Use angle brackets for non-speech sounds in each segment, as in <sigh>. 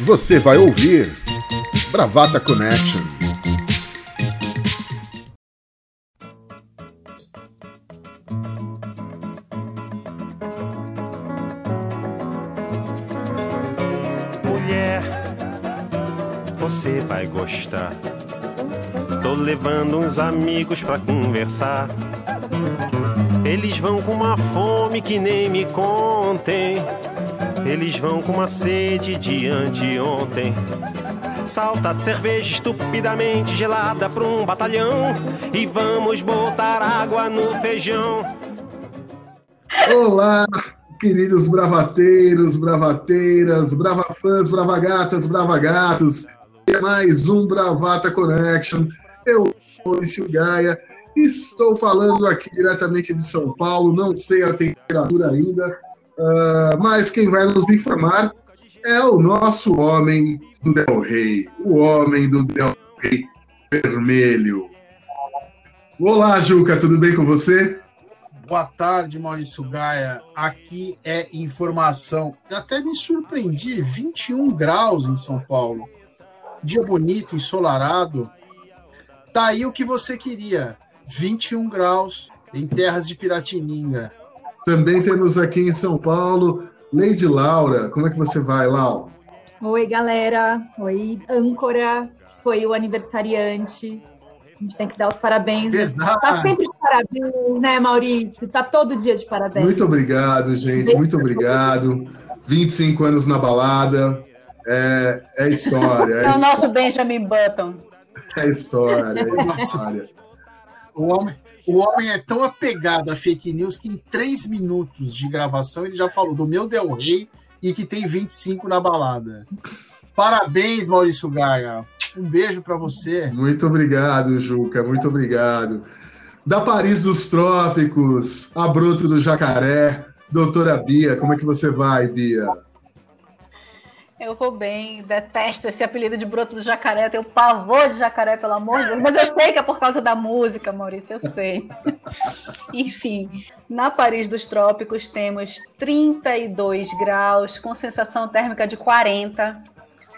Você vai ouvir Bravata Connection. Mulher, você vai gostar. Tô levando uns amigos pra conversar. Eles vão com uma fome que nem me contem. Eles vão com uma sede de anteontem. Salta cerveja estupidamente gelada pra um batalhão. E vamos botar água no feijão. Olá, queridos bravateiros, bravateiras, bravafãs, bravagatas, bravagatos. É mais um Bravata Connection. Eu, Maurício Gaia, estou falando aqui diretamente de São Paulo. Não sei a temperatura ainda, Uh, mas quem vai nos informar é o nosso homem do Del Rey, o homem do Del Rey vermelho. Olá, Juca, tudo bem com você? Boa tarde, Maurício Gaia. Aqui é informação. Eu até me surpreendi: 21 graus em São Paulo. Dia bonito, ensolarado. Tá aí o que você queria: 21 graus em terras de Piratininga. Também temos aqui em São Paulo Lady Laura. Como é que você vai, Lau? Oi, galera. Oi, âncora. Foi o aniversariante. A gente tem que dar os parabéns. Exato. Tá sempre de parabéns, né, Maurício? Tá todo dia de parabéns. Muito obrigado, gente. Muito obrigado. 25 anos na balada. É, é história. É, é o nosso Benjamin Button. É história, é história. <laughs> O homem, o homem é tão apegado a fake news que em três minutos de gravação ele já falou do meu Del Rey e que tem 25 na balada. Parabéns, Maurício Gaia. Um beijo para você. Muito obrigado, Juca. Muito obrigado. Da Paris dos Trópicos, a Broto do Jacaré, doutora Bia, como é que você vai, Bia? Eu vou bem, detesto esse apelido de broto do jacaré, eu tenho pavor de jacaré, pelo amor de Deus, mas eu sei que é por causa da música, Maurício, eu sei. <laughs> Enfim, na Paris dos Trópicos temos 32 graus, com sensação térmica de 40.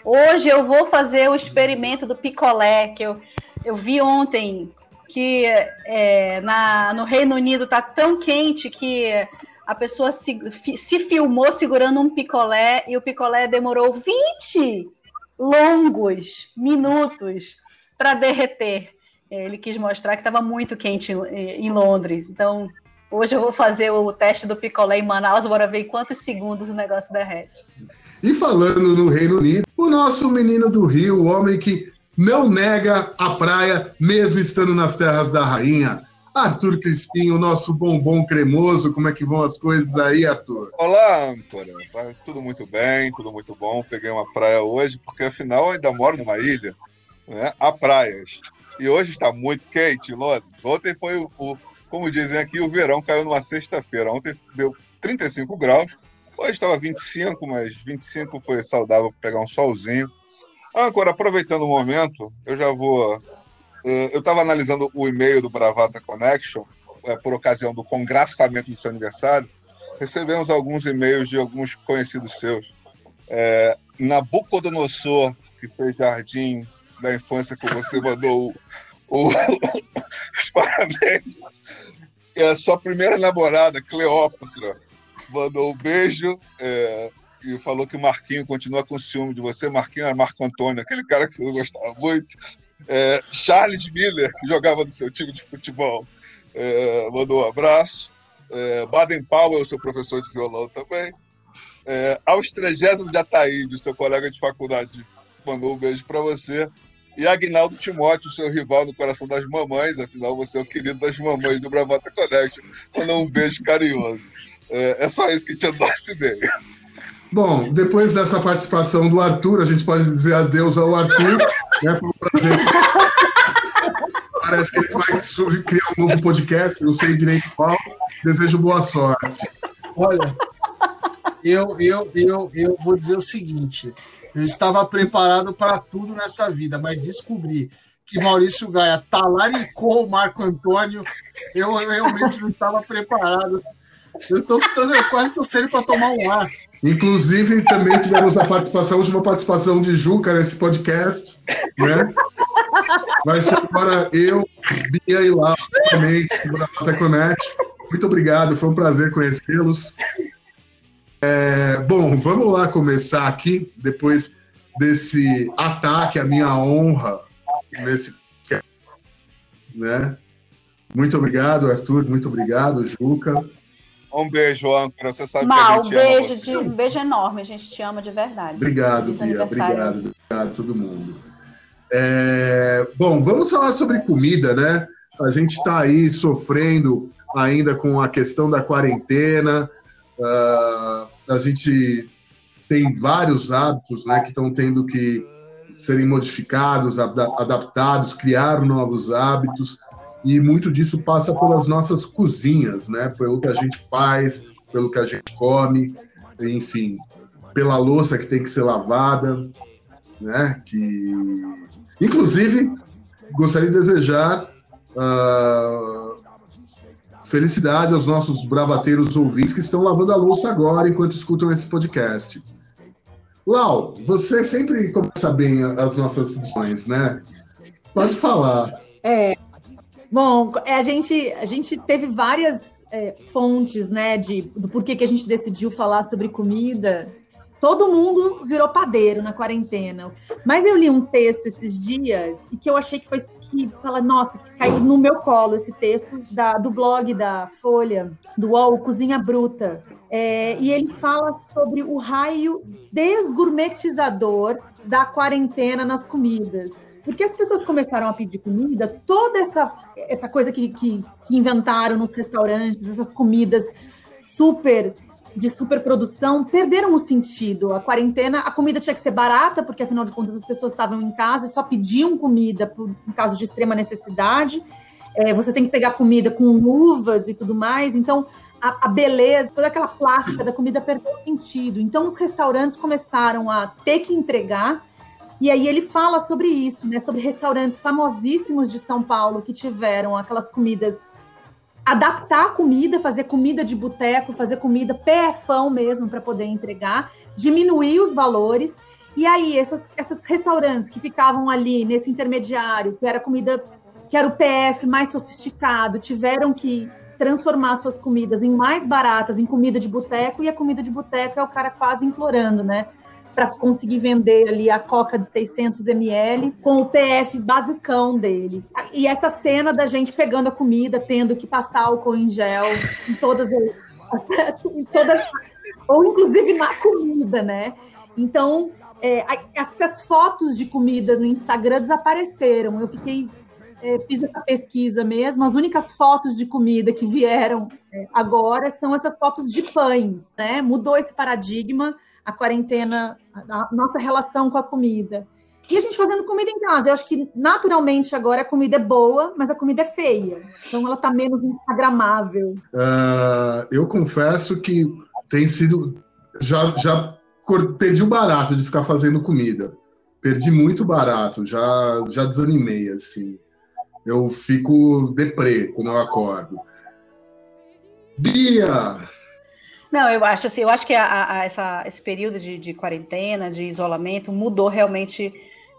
Hoje eu vou fazer o experimento do picolé, que eu, eu vi ontem que é, na, no Reino Unido tá tão quente que a pessoa se, se filmou segurando um picolé e o picolé demorou 20 longos minutos para derreter. Ele quis mostrar que estava muito quente em, Londres. Então, hoje eu vou fazer o teste do picolé em Manaus, bora ver em quantos segundos o negócio derrete. E falando no Reino Unido, o nosso menino do Rio, o homem que não nega a praia, mesmo estando nas terras da rainha, Arthur Crispim, o nosso bombom cremoso, como é que vão as coisas aí, Arthur? Olá, âncora. Tudo muito bem, tudo muito bom. Peguei uma praia hoje, porque afinal ainda moro numa ilha, né? Há praias. E hoje está muito quente, Londres. Ontem foi o, o, como dizem aqui, o verão caiu numa sexta-feira. Ontem deu 35 graus. Hoje estava 25, mas 25 foi saudável para pegar um solzinho. Âncora, aproveitando o momento, eu já vou eu estava analisando o e-mail do Bravata Connection, é, por ocasião do congraçamento do seu aniversário. Recebemos alguns e-mails de alguns conhecidos seus. É, Nabucodonosor, que fez jardim da infância que você <laughs> mandou o, o, os parabéns. E a sua primeira namorada, Cleópatra, mandou um beijo é, e falou que o Marquinho continua com ciúme de você. Marquinho era Marco Antônio, aquele cara que você não gostava muito. É, Charles Miller, que jogava no seu time de futebol, é, mandou um abraço. É, Baden Powell, seu professor de violão também. É, aos 30 de Ataíde, seu colega de faculdade, mandou um beijo para você. E Agnaldo Timóteo, seu rival no coração das mamães, afinal você é o querido das mamães do Bravata Connection, mandou um beijo carinhoso. É, é só isso que tinha no nosso e-mail. Bom, depois dessa participação do Arthur, a gente pode dizer adeus ao Arthur. né. Parece que ele vai criar um novo podcast, não sei direito qual. Desejo boa sorte. Olha, eu, eu, eu, eu vou dizer o seguinte: eu estava preparado para tudo nessa vida, mas descobri que Maurício Gaia talaricou o Marco Antônio, eu realmente não estava preparado Eu estou quase torcendo para tomar um ar. Inclusive, também tivemos a participação, a última participação de Juca nesse podcast, né? Vai ser agora eu, Bia e Laura, novamente, do Bravata Connect. Muito obrigado, foi um prazer conhecê-los. É, bom, vamos lá começar aqui, depois desse ataque à minha honra nesse né? Muito obrigado, Arthur. Muito obrigado, Juca. Um beijo, Âncora. Você sabe Mal, que a gente beijo, de, um beijo enorme. A gente te ama de verdade. Obrigado, Bia. Obrigado, obrigado a todo mundo. É, bom, vamos falar sobre comida, né? A gente está aí sofrendo ainda com a questão da quarentena. Uh, a gente tem vários hábitos né, que estão tendo que serem modificados, adaptados, criar novos hábitos, e muito disso passa pelas nossas cozinhas, né? Pelo que a gente faz, pelo que a gente come, enfim, pela louça que tem que ser lavada, né? Que, inclusive, gostaria de desejar uh, felicidade aos nossos bravateiros ouvintes que estão lavando a louça agora enquanto escutam esse podcast. Lau, você sempre começa bem as nossas edições, né? Pode falar. É. Bom, é, a gente, a gente teve várias é, fontes, né, de, do porquê que a gente decidiu falar sobre comida. Todo mundo virou padeiro na quarentena. Mas eu li um texto esses dias e que eu achei que foi que fala, nossa, que caiu no meu colo esse texto da, do blog da Folha, do UOL, Cozinha Bruta. É, e ele fala sobre o raio desgourmetizador da quarentena nas comidas. Porque as pessoas começaram a pedir comida, toda essa, essa coisa que, que, que inventaram nos restaurantes, essas comidas super de superprodução perderam o sentido. A quarentena, a comida tinha que ser barata, porque afinal de contas as pessoas estavam em casa e só pediam comida por, em caso de extrema necessidade. É, você tem que pegar comida com luvas e tudo mais. Então, a, a, beleza, toda aquela plástica da comida perdeu sentido. Então, os restaurantes começaram a ter que entregar. E aí ele fala sobre isso, né? Sobre restaurantes famosíssimos de São Paulo que tiveram aquelas comidas adaptar a comida, fazer comida de boteco, fazer comida PFão mesmo para poder entregar, diminuir os valores. E aí, essas, esses restaurantes que ficavam ali nesse intermediário, que era comida, que era o PF mais sofisticado, tiveram que transformar suas comidas em mais baratas, em comida de boteco, e a comida de boteco é o cara quase implorando, né? Para conseguir vender ali a coca de 600 ml com o PF basicão dele. E essa cena da gente pegando a comida, tendo que passar álcool em gel em todas <laughs> em todas ou inclusive na comida, né? Então, é, essas fotos de comida no Instagram desapareceram. Eu fiquei é, fiz essa pesquisa mesmo, as únicas fotos de comida que vieram é, agora são essas fotos de pães, né? Mudou esse paradigma a quarentena, a nossa relação com a comida. E a gente fazendo comida em casa. Eu acho que naturalmente agora a comida é boa, mas a comida é feia. Então ela está menos instagramável. Uh, eu confesso que tem sido. Já, já perdi o barato de ficar fazendo comida. Perdi muito barato, já, já desanimei, assim. Eu fico deprê quando eu acordo. Bia, não, eu acho assim, eu acho que a, a, essa, esse período de, de, quarentena, de isolamento, mudou realmente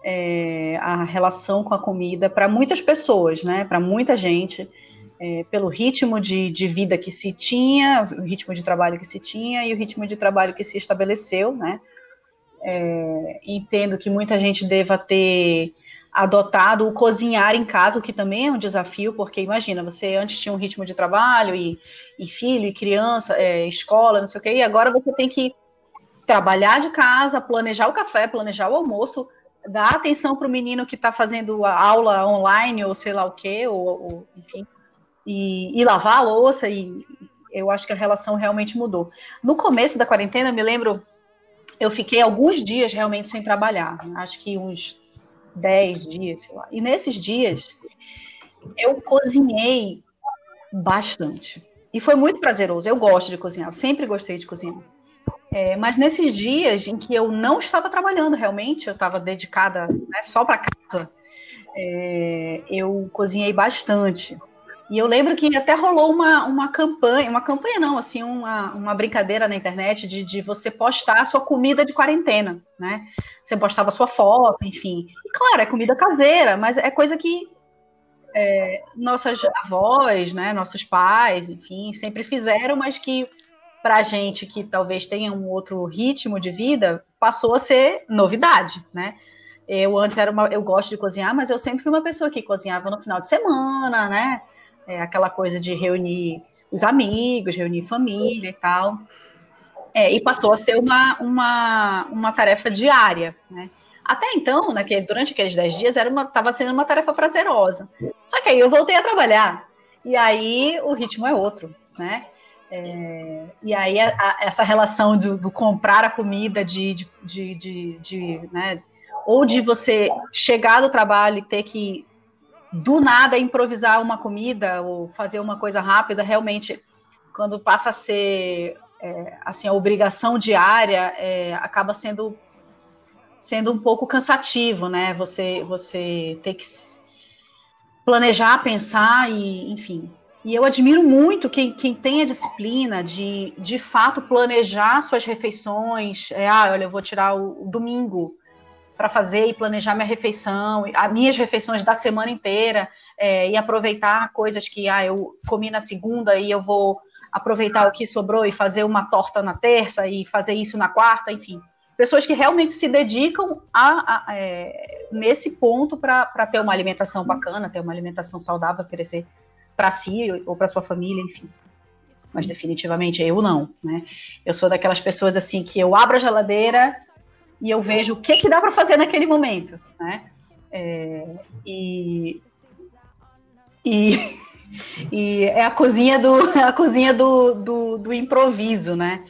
é, a relação com a comida para muitas pessoas, né? Para muita gente, é, pelo ritmo de, de, vida que se tinha, o ritmo de trabalho que se tinha e o ritmo de trabalho que se estabeleceu, né? É, entendo que muita gente deva ter adotado o cozinhar em casa, o que também é um desafio, porque imagina, você antes tinha um ritmo de trabalho e, e filho e criança, é, escola, não sei o quê, e agora você tem que trabalhar de casa, planejar o café, planejar o almoço, dar atenção para o menino que está fazendo a aula online ou sei lá o quê, ou, ou enfim, e, e, lavar a louça, e eu acho que a relação realmente mudou. No começo da quarentena, eu me lembro, eu fiquei alguns dias realmente sem trabalhar, acho que uns 10 dias, sei lá. E nesses dias eu cozinhei bastante. E foi muito prazeroso. Eu gosto de cozinhar, eu sempre gostei de cozinhar. É, mas nesses dias em que eu não estava trabalhando realmente, eu estava dedicada né, só para casa, é, eu cozinhei bastante. E eu lembro que até rolou uma, uma campanha, uma campanha não, assim, uma, uma brincadeira na internet de, de você postar a sua comida de quarentena, né? Você postava sua foto, enfim. E claro, é comida caseira, mas é coisa que é, nossas avós, né, nossos pais, enfim, sempre fizeram, mas que para gente que talvez tenha um outro ritmo de vida, passou a ser novidade, né? Eu antes era uma, eu gosto de cozinhar, mas eu sempre fui uma pessoa que cozinhava no final de semana, né? É, aquela coisa de reunir os amigos, reunir família e tal. É, e passou a ser uma, uma, uma tarefa diária, né? Até então, naquele, durante aqueles 10 dias, estava sendo uma tarefa prazerosa. Só que aí eu voltei a trabalhar. E aí o ritmo é outro, né? É, e aí a, a, essa relação do, do, comprar a comida, de, de, de, de, de né? ou de você chegar do trabalho e ter que do nada improvisar uma comida ou fazer uma coisa rápida, realmente, quando passa a ser é, assim a obrigação diária, é, acaba sendo sendo um pouco cansativo, né? Você você ter que planejar, pensar e, enfim. E eu admiro muito quem, quem tem a disciplina de, de fato, planejar suas refeições. É, ah, olha, eu vou tirar o, o domingo para fazer e planejar minha refeição, as minhas refeições da semana inteira, é, e aproveitar coisas que ah, eu comi na segunda e eu vou aproveitar o que sobrou e fazer uma torta na terça e fazer isso na quarta, enfim. Pessoas que realmente se dedicam a, a é, nesse ponto para ter uma alimentação bacana, ter uma alimentação saudável, oferecer para si ou para sua família, enfim. Mas definitivamente eu não, né? Eu sou daquelas pessoas assim que eu abro a geladeira, e eu vejo o que, que dá para fazer naquele momento, né? É, e, e, <laughs> e, é a cozinha do, <laughs> a cozinha do, do, do improviso, né?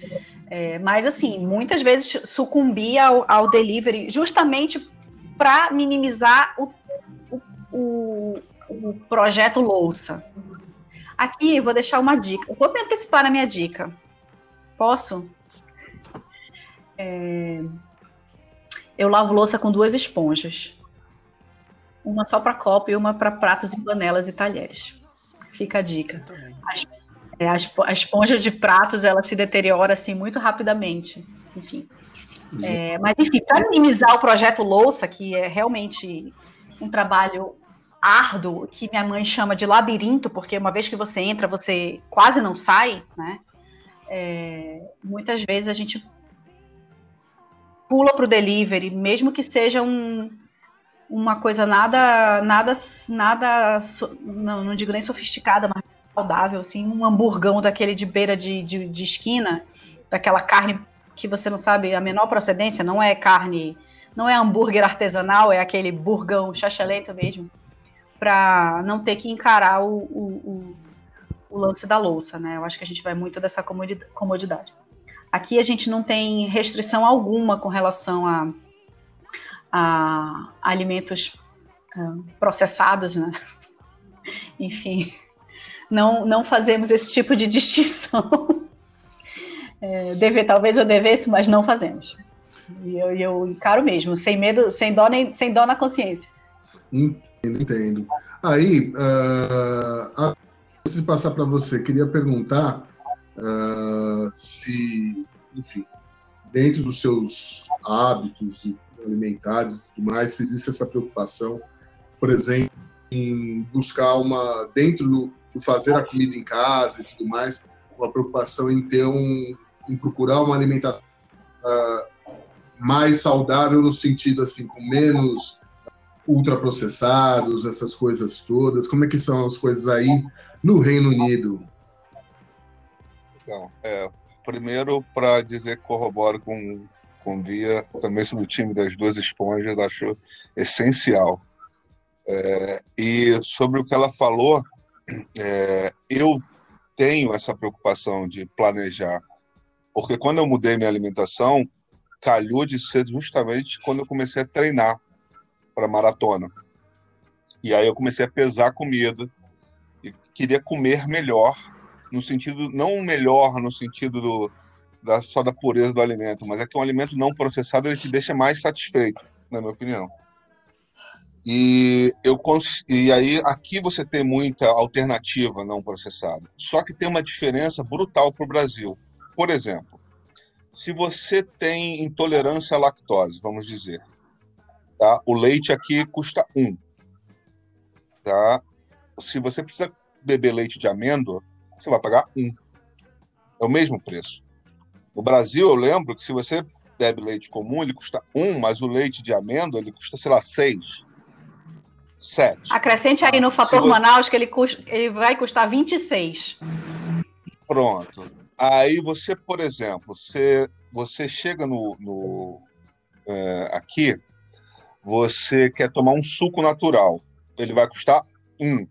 É, mas assim, muitas vezes sucumbi ao, ao delivery justamente para minimizar o, o, o, projeto louça. Aqui vou deixar uma dica. Vou me antecipar na minha dica. Posso? É, eu lavo louça com duas esponjas. Uma só para copo e uma para pratos e panelas e talheres. Fica a dica. A, é, a, esponja de pratos ela se deteriora assim muito rapidamente. Enfim. É, mas enfim, para minimizar o projeto louça, que é realmente um trabalho árduo, que minha mãe chama de labirinto, porque uma vez que você entra, você quase não sai, né? É, muitas vezes a gente pula para o delivery, mesmo que seja um, uma coisa nada, nada, nada, não, não digo nem sofisticada, mas saudável, assim, um hamburgão daquele de beira de, de, de esquina, daquela carne que você não sabe a menor procedência, não é carne, não é hambúrguer artesanal, é aquele burgão chachelento mesmo, para não ter que encarar o, o, o, o, lance da louça, né? Eu acho que a gente vai muito dessa comodidade. Aqui a gente não tem restrição alguma com relação a, a alimentos uh, processados, né? <laughs> Enfim, não, não fazemos esse tipo de distinção. <laughs> É, deve, talvez eu devesse, mas não fazemos. E eu, eu encaro mesmo, sem medo, sem dó, nem, sem dó na consciência. Entendo, entendo. Aí, uh, antes de passar para você, queria perguntar uh, se, enfim, dentro dos seus hábitos alimentares e tudo mais, se existe essa preocupação, por exemplo, em buscar uma, dentro do, do fazer a comida em casa e tudo mais, uma preocupação em ter um, em procurar uma alimentação uh, mais saudável no sentido assim, com menos ultraprocessados, essas coisas todas. Como é que são as coisas aí no Reino Unido? Então, é, primeiro, para dizer que corroboro com, com o Bia, também sou do time das duas esponjas, acho essencial. É, e sobre o que ela falou, é, eu tenho essa preocupação de planejar, porque quando eu mudei minha alimentação, calhou de ser justamente quando eu comecei a treinar para maratona. E aí eu comecei a pesar comida e queria comer melhor no sentido, não melhor no sentido do, da, só da pureza do alimento, mas é que um alimento não processado ele te deixa mais satisfeito, na minha opinião. E, eu, e aí aqui você tem muita alternativa não processada. Só que tem uma diferença brutal para o Brasil. Por exemplo, se você tem intolerância à lactose, vamos dizer, tá? o leite aqui custa um. Tá? Se você precisa beber leite de amêndoa, você vai pagar um. É o mesmo preço. No Brasil, eu lembro que se você bebe leite comum, ele custa um, mas o leite de amêndoa ele custa, sei lá, seis. Sete. Acrescente aí no fator Manaus que ele, custa, ele vai custar 26. Pronto. Aí você, por exemplo, você, você chega no, no é, aqui, você quer tomar um suco natural. Ele vai custar um.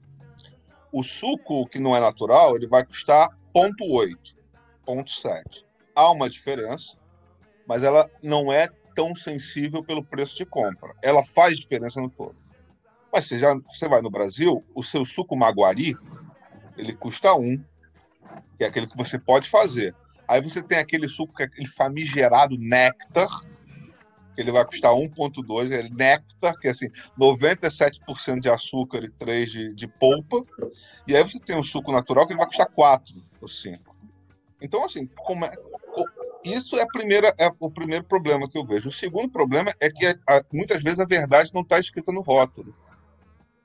O suco que não é natural, ele vai custar 0,8, 0,7. Há uma diferença, mas ela não é tão sensível pelo preço de compra. Ela faz diferença no todo. Mas você, já, você vai no Brasil, o seu suco Maguari, ele custa um, que é aquele que você pode fazer. Aí você tem aquele suco, que é aquele famigerado néctar, que ele vai custar 1,2, é néctar, que é assim, 97% de açúcar e 3% de, de polpa. E aí você tem o suco natural, que ele vai custar 4 ou 5. Então, assim, como é, isso é, primeira, é o primeiro problema que eu vejo. O segundo problema é que muitas vezes a verdade não está escrita no rótulo.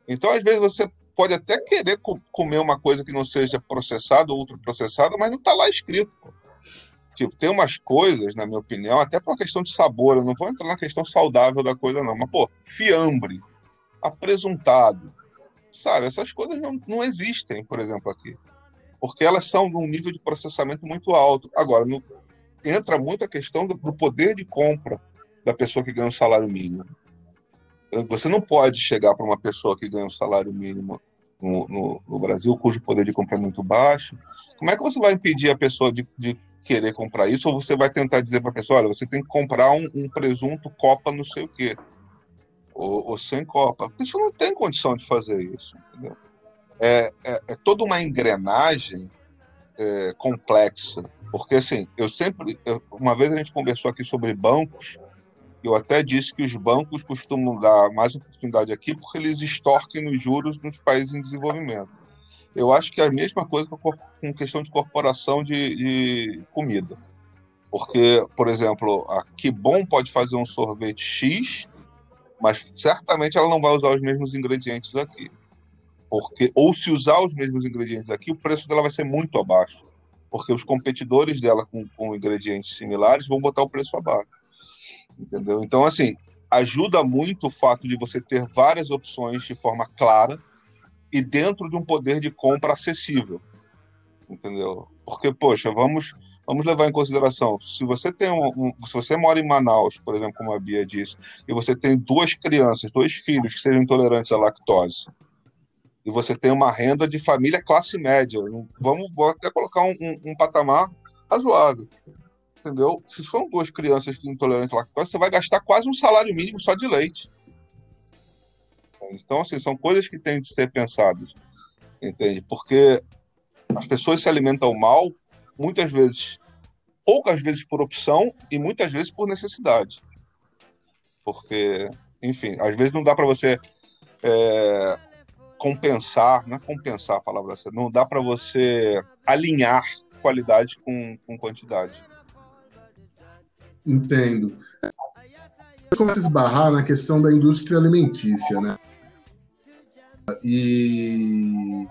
Então, às vezes, você pode até querer co comer uma coisa que não seja processada ou ultraprocessada, mas não está lá escrito. Tipo, tem umas coisas, na minha opinião, até por uma questão de sabor, eu não vou entrar na questão saudável da coisa, não. Mas, pô, fiambre, apresuntado, sabe? Essas coisas não, não existem, por exemplo, aqui. Porque elas são de um nível de processamento muito alto. Agora, no, entra muito a questão do, do poder de compra da pessoa que ganha um salário mínimo. Você não pode chegar para uma pessoa que ganha um salário mínimo no, no, no, Brasil, cujo poder de compra é muito baixo. Como é que você vai impedir a pessoa de, de querer comprar isso? Ou você vai tentar dizer para a pessoa: olha, você tem que comprar um, um presunto Copa não sei o quê, ou, ou, sem Copa? Pessoa não tem condição de fazer isso. É, é, é, toda uma engrenagem é, complexa. Porque, assim, eu sempre. Eu, uma vez a gente conversou aqui sobre bancos eu até disse que os bancos costumam dar mais oportunidade aqui porque eles extorquem nos juros nos países em desenvolvimento. Eu acho que é a mesma coisa com questão de corporação de, de comida. Porque, por exemplo, a Kibon pode fazer um sorvete X, mas certamente ela não vai usar os mesmos ingredientes aqui. Porque, ou se usar os mesmos ingredientes aqui, o preço dela vai ser muito abaixo. Porque os competidores dela com, com ingredientes similares vão botar o preço abaixo entendeu? Então, assim, ajuda muito o fato de você ter várias opções de forma clara e dentro de um poder de compra acessível, entendeu? Porque, poxa, vamos vamos levar em consideração, se você tem um, um, se você mora em Manaus, por exemplo, como a Bia disse, e você tem duas crianças, dois filhos que sejam intolerantes à lactose, e você tem uma renda de família classe média, vamos vou até colocar um, um patamar razoável entendeu? Se são duas crianças intolerantes à lactose, você vai gastar quase um salário mínimo só de leite. Então, assim, são coisas que têm de ser pensadas, entende? Porque as pessoas se alimentam mal, muitas vezes, poucas vezes por opção e muitas vezes por necessidade. Porque, enfim, às vezes não dá para você é, compensar, não é compensar a palavra, não dá para você alinhar qualidade com, com quantidade. Entendo. Começa a esbarrar na questão da indústria alimentícia, né? E,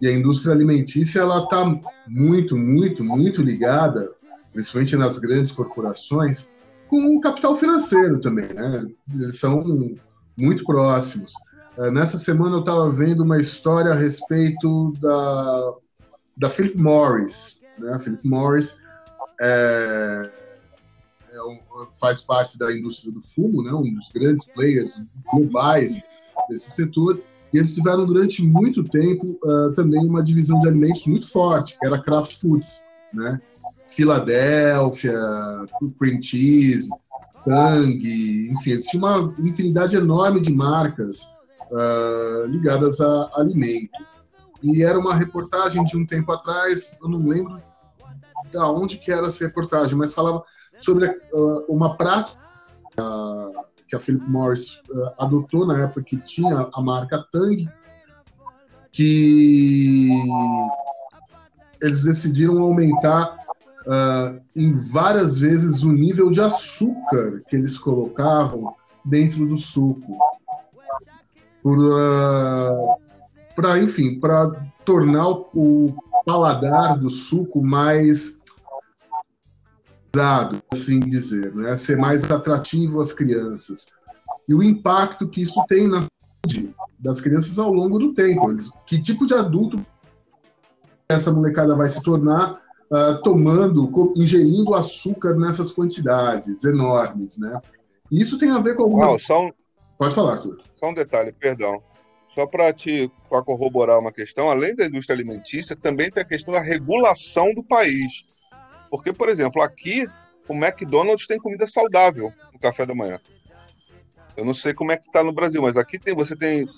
e a indústria alimentícia ela está muito, muito, muito ligada, principalmente nas grandes corporações, com o capital financeiro também, né? Eles são muito próximos. Eh, nessa semana eu estava vendo uma história a respeito da, da Philip Morris. Né? Philip Morris é, é faz parte da indústria do fumo, né, um dos grandes players globais desse setor, e eles tiveram durante muito tempo uh, também uma divisão de alimentos muito forte, que era Kraft Foods, né? Filadélfia, Cream Cheese, Tang, enfim, eles tinham uma infinidade enorme de marcas uh, ligadas a alimento. E era uma reportagem de um tempo atrás, eu não lembro de onde que era essa reportagem, mas falava sobre uh, uma prática que a Philip Morris uh, adotou na época que tinha a marca Tang, que eles decidiram aumentar uh, em várias vezes o nível de açúcar que eles colocavam dentro do suco. Para, enfim, para tornar o paladar do suco mais assim dizer, né? ser mais atrativo às crianças. E o impacto que isso tem na saúde das crianças ao longo do tempo. Eles, que tipo de adulto essa molecada vai se tornar uh, tomando, ingerindo açúcar nessas quantidades enormes, né? E isso tem a ver com algumas... Uau, só um... Pode falar, Arthur. Só um detalhe, perdão. Só para te pra corroborar uma questão, além da indústria alimentícia, também tem a questão da regulação do país. Porque, por exemplo, aqui o McDonald's tem comida saudável no café da manhã. Eu não sei como é que está no Brasil, mas aqui tem, você tem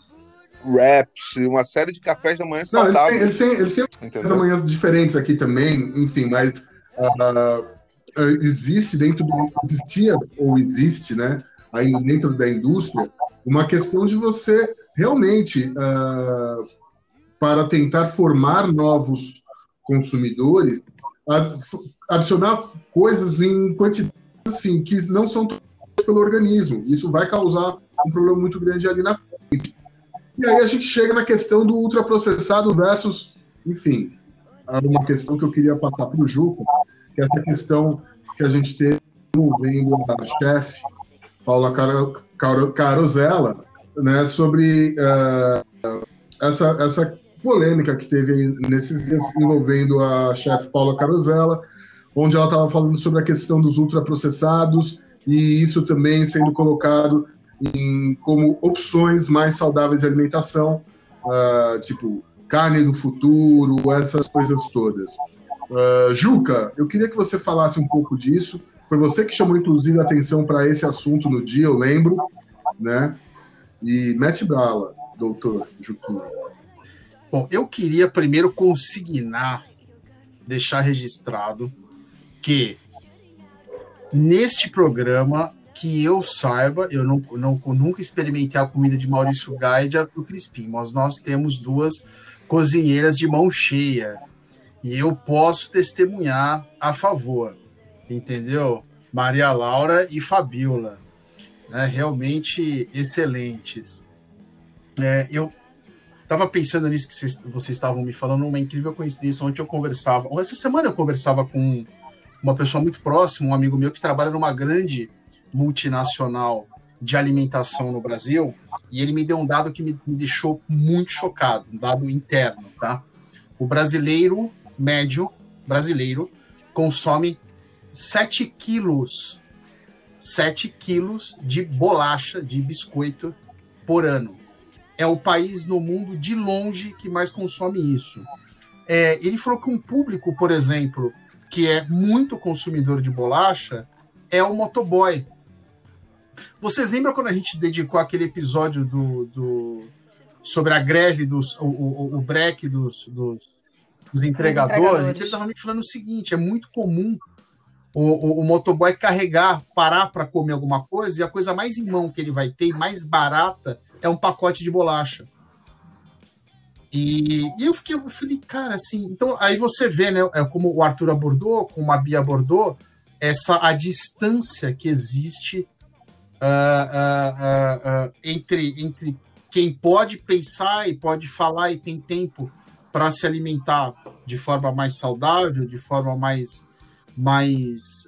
wraps, uma série de cafés da manhã não, saudáveis. Eles têm, eles têm, eles têm cafés da manhã diferentes aqui também, enfim, mas uh, existe dentro do. Existia, ou existe, né, ainda dentro da indústria, uma questão de você realmente, uh, para tentar formar novos consumidores, adicionar coisas em quantidade assim, que não são pelo organismo. Isso vai causar um problema muito grande ali na frente. E aí a gente chega na questão do ultraprocessado versus, enfim, uma questão que eu queria passar para o Juca, que é essa questão que a gente teve envolvendo a chefe Paula Carosella, né, sobre uh, essa, essa polêmica que teve nesses dias envolvendo a chefe Paula Carosella, onde ela estava falando sobre a questão dos ultraprocessados e isso também sendo colocado em, como opções mais saudáveis de alimentação, uh, tipo carne do futuro, essas coisas todas. Uh, Juca, eu queria que você falasse um pouco disso. Foi você que chamou, inclusive, a atenção para esse assunto no dia, eu lembro, né? E mete bala, doutor Juquinha. Bom, eu queria primeiro consignar, deixar registrado que neste programa que eu saiba, eu não, não, nunca experimentei a comida de Maurício Gaia e Crispim, mas nós temos duas cozinheiras de mão cheia e eu posso testemunhar a favor, entendeu? Maria Laura e Fabiola, né, realmente excelentes. É, eu estava pensando nisso que vocês, vocês estavam me falando, uma incrível coincidência. Ontem eu conversava, essa semana eu conversava com uma pessoa muito próxima, um amigo meu que trabalha numa grande multinacional de alimentação no Brasil, e ele me deu um dado que me, me deixou muito chocado, um dado interno, tá? O brasileiro médio, brasileiro, consome 7 quilos, 7 quilos de bolacha, de biscoito por ano. É o país no mundo de longe que mais consome isso. É, ele falou que um público, por exemplo, que é muito consumidor de bolacha, é o motoboy. Vocês lembram quando a gente dedicou aquele episódio do, do sobre a greve dos o, o, o break dos, dos, dos entregadores? entregadores. Ele estava me falando o seguinte: é muito comum o, o, o motoboy carregar, parar para comer alguma coisa, e a coisa mais em mão que ele vai ter, mais barata, é um pacote de bolacha. E, e eu fiquei, eu falei, cara, assim, então aí você vê, né, é como o Arthur abordou, como a Bia abordou, essa a distância que existe uh, uh, uh, entre, entre quem pode pensar e pode falar e tem tempo para se alimentar de forma mais saudável, de forma mais, mais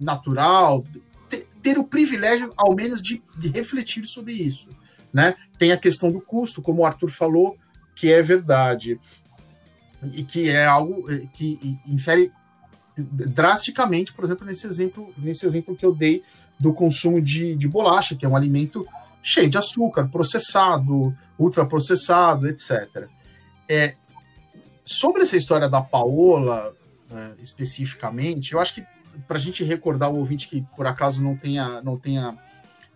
natural, ter, ter, o privilégio, ao menos, de, de refletir sobre isso. Né? Tem a questão do custo, como o Arthur falou, que é verdade e que é algo que infere drasticamente, por exemplo, nesse exemplo, nesse exemplo que eu dei do consumo de, de bolacha, que é um alimento cheio de açúcar, processado, ultraprocessado, etc. É, sobre essa história da Paola, né, especificamente, eu acho que para a gente recordar o ouvinte que por acaso não tenha, não tenha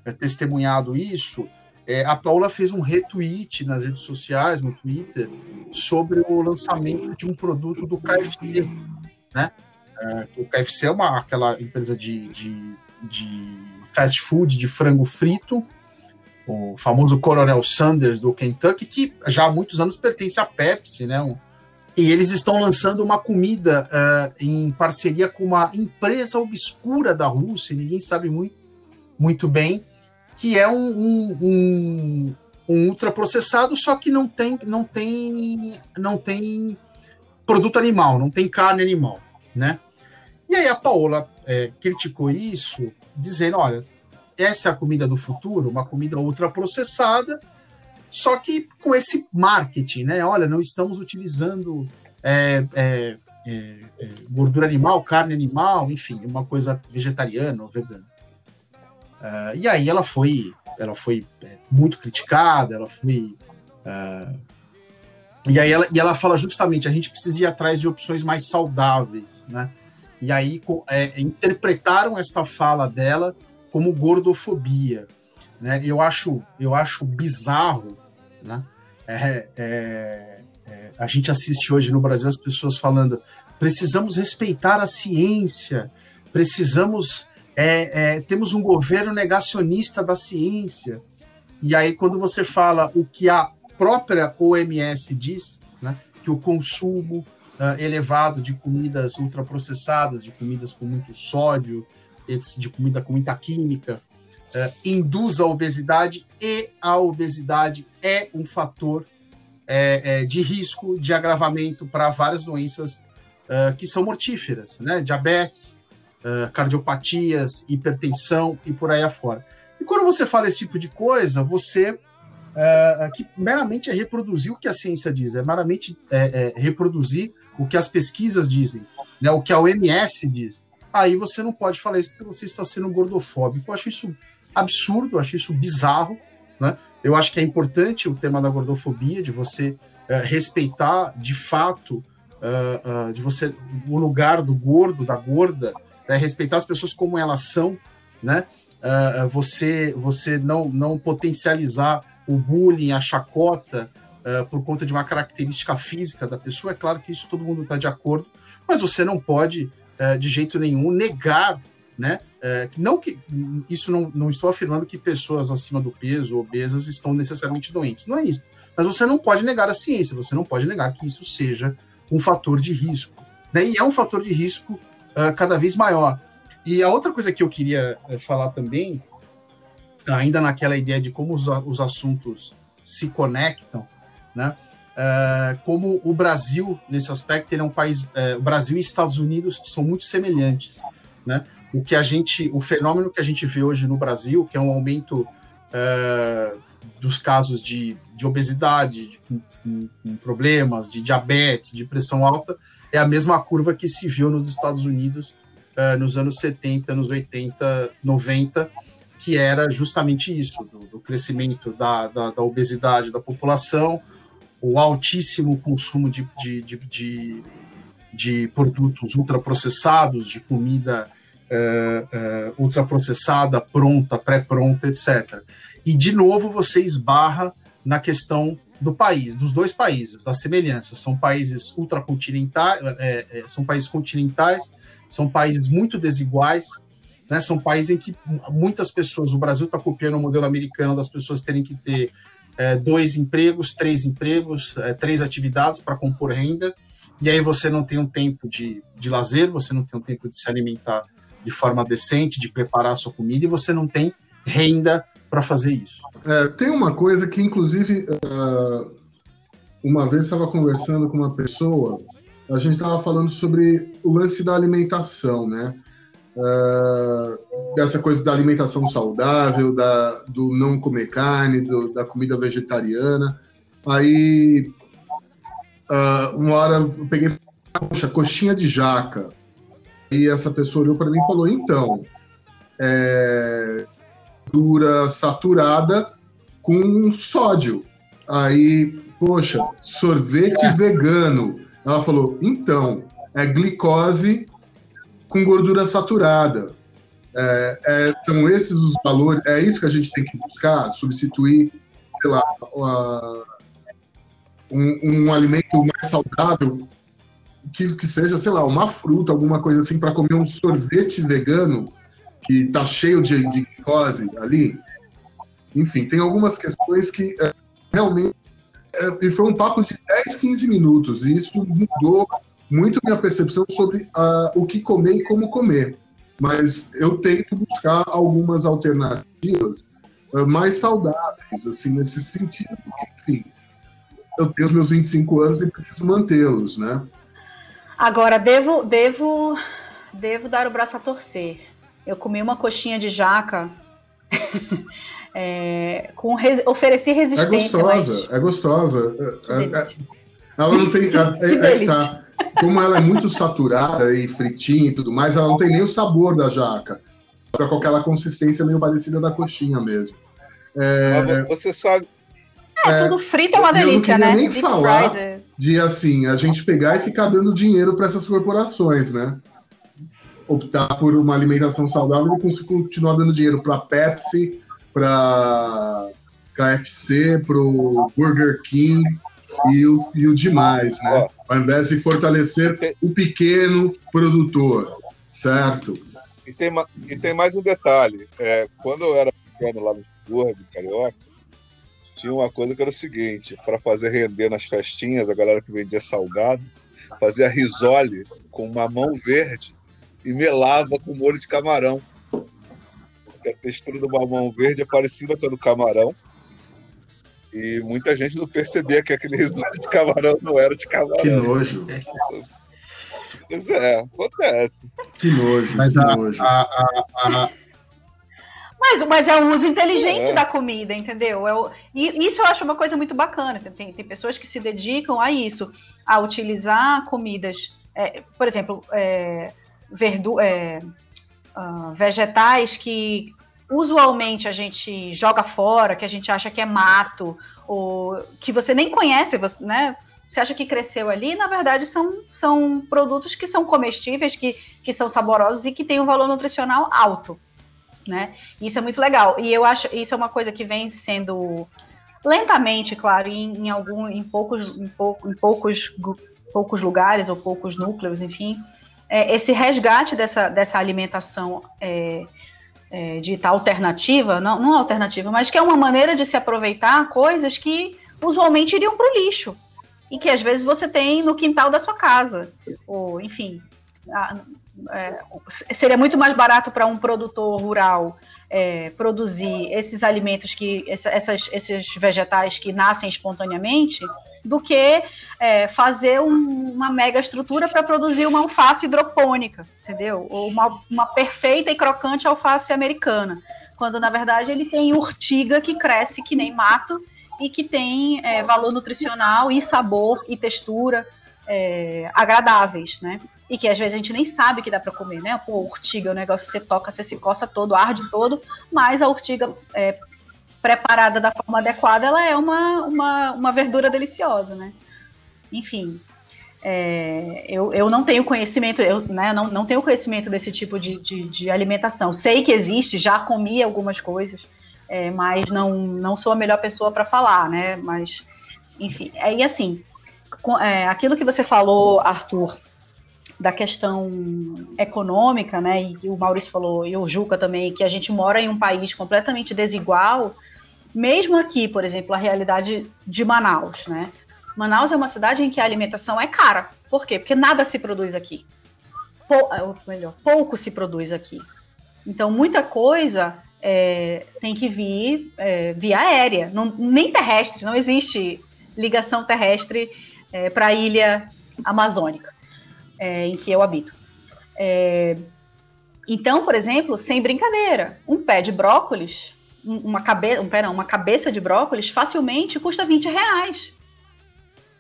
é, testemunhado isso, é, a Paula fez um retweet nas redes sociais, no Twitter, sobre o lançamento de um produto do KFC, né? É, o KFC é uma, aquela empresa de, de, de fast food de frango frito, o famoso Coronel Sanders do Kentucky, que já há muitos anos pertence à Pepsi, né? Um, e eles estão lançando uma comida uh, em parceria com uma empresa obscura da Rússia, ninguém sabe muito, muito bem, que é um, um, um, um ultraprocessado, só que não tem, não tem, não tem produto animal, não tem carne animal, né? E aí a Paola é, criticou isso, dizendo, olha, essa é a comida do futuro, uma comida ultraprocessada, só que com esse marketing, né? Olha, não estamos utilizando é, é, é, é gordura animal, carne animal, enfim, uma coisa vegetariana ou vegana. Uh, e aí ela foi, ela foi é, muito criticada, ela foi. Uh, e aí ela, e ela fala justamente, a gente precisa ir atrás de opções mais saudáveis, né? E aí é, interpretaram esta fala dela como gordofobia, né? Eu acho, eu acho bizarro, né? É, é, é, a gente assiste hoje no Brasil as pessoas falando precisamos respeitar a ciência, precisamos é, é, temos um governo negacionista da ciência. E aí, quando você fala o que a própria OMS diz, né, que o consumo uh, elevado de comidas ultraprocessadas, de comidas com muito sódio, de comida com muita química, uh, induz a obesidade e a obesidade é um fator é, é, de risco de agravamento para várias doenças uh, que são mortíferas, né? Diabetes, uh, cardiopatias, hipertensão e por aí afora. E quando você fala esse tipo de coisa, você uh, que meramente é reproduzir o que a ciência diz, é meramente é, reproduzir o que as pesquisas dizem, né? O que a OMS diz aí você não pode falar isso porque você está sendo gordofóbico. Eu acho isso absurdo, acho isso bizarro, né? Eu acho que é importante o tema da gordofobia, de você uh, respeitar de fato, uh, uh, de você o lugar do gordo, da gorda, né? respeitar as pessoas como elas são, né? você você não, não potencializar o bullying, a chacota por conta de uma característica física da pessoa. É claro que isso todo mundo está de acordo, mas você não pode é, de jeito nenhum negar, né? É, não que isso não, não estou afirmando que pessoas acima do peso, obesas, estão necessariamente doentes. Não é isso. Mas você não pode negar a ciência, você não pode negar que isso seja um fator de risco. Né? E é um fator de risco uh, cada vez maior. E a outra coisa que eu queria uh, falar também, ainda naquela ideia de como os, os assuntos se conectam, né? Uh, como o Brasil, nesse aspecto, ele é um país. O Brasil e Estados Unidos são muito semelhantes. Né? O que a gente, o fenômeno que a gente vê hoje no Brasil, que é um aumento uh, dos casos de, de obesidade, de, problemas, de diabetes, de pressão alta, é a mesma curva que se viu nos Estados Unidos nos anos 70, anos 80, 90, que era justamente isso, do, do crescimento da, da, da obesidade da população, o altíssimo consumo de, de, de, de, de produtos ultraprocessados, de comida uh, uh, ultraprocessada, pronta, pré-pronta, etc. E, de novo, você esbarra na questão do país, dos dois países, das semelhanças. São países ultracontinentais, é, é, são países continentais, são países muito desiguais, né? São países em que muitas pessoas, o Brasil está copiando o modelo americano das pessoas terem que ter é, dois empregos, três empregos, é, três atividades para compor renda, e aí você não tem um tempo de, de lazer, você não tem um tempo de se alimentar de forma decente, de preparar a sua comida, e você não tem renda para fazer isso. É, tem uma coisa que, inclusive, uh, uma vez estava conversando com uma pessoa, a gente estava falando sobre o lance da alimentação, né? uh, dessa coisa da alimentação saudável, da, do não comer carne, do, da comida vegetariana. Aí, uh, uma hora eu peguei, poxa, coxinha de jaca. E essa pessoa olhou para mim e falou: então, é, dura saturada com sódio. Aí, poxa, sorvete é. vegano. Ela falou: então, é glicose com gordura saturada. É, é, são esses os valores, é isso que a gente tem que buscar, substituir, sei lá, um, um, alimento mais saudável, que, que seja, sei lá, uma fruta, alguma coisa assim, para comer um sorvete vegano, que tá cheio de, de glicose ali. Enfim, tem algumas questões que é, realmente. É, e foi um papo de 10, 15 minutos, e isso mudou muito minha percepção sobre o que comer e como comer. Mas eu tento buscar algumas alternativas uh, mais saudáveis, assim, nesse sentido. Enfim, eu tenho os meus 25 anos e preciso mantê-los, né? Agora, devo, devo, devo dar o braço a torcer. Eu comi uma coxinha de jaca <laughs> é, com res, ofereci resistência. É gostosa, mas... é gostosa. É, é, ela não tem. É, <laughs> é, tá. Como ela é muito saturada e fritinha e tudo mais, ela não tem nem o sabor da jaca. Fica com aquela consistência meio parecida da coxinha mesmo. É, você sabe. É, tudo frito é uma delícia, né? Eu não queria nem Deep falar fried. De, assim, a gente pegar e ficar dando dinheiro para essas corporações, né? optar por uma alimentação saudável e continuar dando dinheiro para Pepsi, para KFC, para o Burger King e o, e o demais, né? Ao invés de fortalecer o pequeno produtor, certo? E tem, e tem mais um detalhe. É, quando eu era pequeno lá no Gordo, Carioca, tinha uma coisa que era o seguinte: para fazer render nas festinhas, a galera que vendia salgado fazia risole com mamão verde e melava com molho de camarão. Porque a textura do mamão verde é parecida com a do camarão. E muita gente não percebia que aquele risole de camarão não era de camarão. Que nojo. Pois é, acontece. Que nojo, mas que a, nojo. A, a, a... Mas, mas é o uso inteligente é. da comida, entendeu? É o, e isso eu acho uma coisa muito bacana. Tem, tem pessoas que se dedicam a isso, a utilizar comidas. É, por exemplo, é, verdu é, uh, vegetais que usualmente a gente joga fora, que a gente acha que é mato, ou que você nem conhece, você, né? Você acha que cresceu ali, na verdade são, são produtos que são comestíveis, que, que são saborosos e que têm um valor nutricional alto, né? Isso é muito legal. E eu acho isso é uma coisa que vem sendo lentamente, claro, em, em algum, em poucos, em, pouco, em poucos, poucos lugares ou poucos núcleos, enfim, é, esse resgate dessa, dessa alimentação é, é, dita alternativa, não, não alternativa, mas que é uma maneira de se aproveitar coisas que usualmente iriam para o lixo e que às vezes você tem no quintal da sua casa, ou enfim, é, seria muito mais barato para um produtor rural é, produzir esses alimentos que essas, esses vegetais que nascem espontaneamente do que é, fazer um, uma mega estrutura para produzir uma alface hidropônica, entendeu? Ou uma, uma perfeita e crocante alface americana, quando na verdade ele tem urtiga que cresce que nem mato e que tem é, valor nutricional e sabor e textura é, agradáveis, né? E que às vezes a gente nem sabe que dá para comer, né? Pô, urtiga, o negócio você toca, você se coça todo, arde todo, mas a urtiga é, preparada da forma adequada, ela é uma, uma, uma verdura deliciosa, né? Enfim, é, eu, eu não tenho conhecimento, eu né, não, não tenho conhecimento desse tipo de, de, de alimentação. Sei que existe, já comi algumas coisas, é, mas não, não sou a melhor pessoa para falar, né? Mas, enfim, aí assim, com, é, aquilo que você falou, Arthur, da questão econômica, né? E o Maurício falou, e o Juca também, que a gente mora em um país completamente desigual mesmo aqui, por exemplo, a realidade de Manaus, né? Manaus é uma cidade em que a alimentação é cara. Por quê? Porque nada se produz aqui. Pou, é, melhor, pouco se produz aqui. Então, muita coisa é, tem que vir é, via aérea, não, nem terrestre. Não existe ligação terrestre é, para a ilha amazônica é, em que eu habito. É, então, por exemplo, sem brincadeira, um pé de brócolis uma, um, pera, uma cabeça de brócolis facilmente custa 20 reais.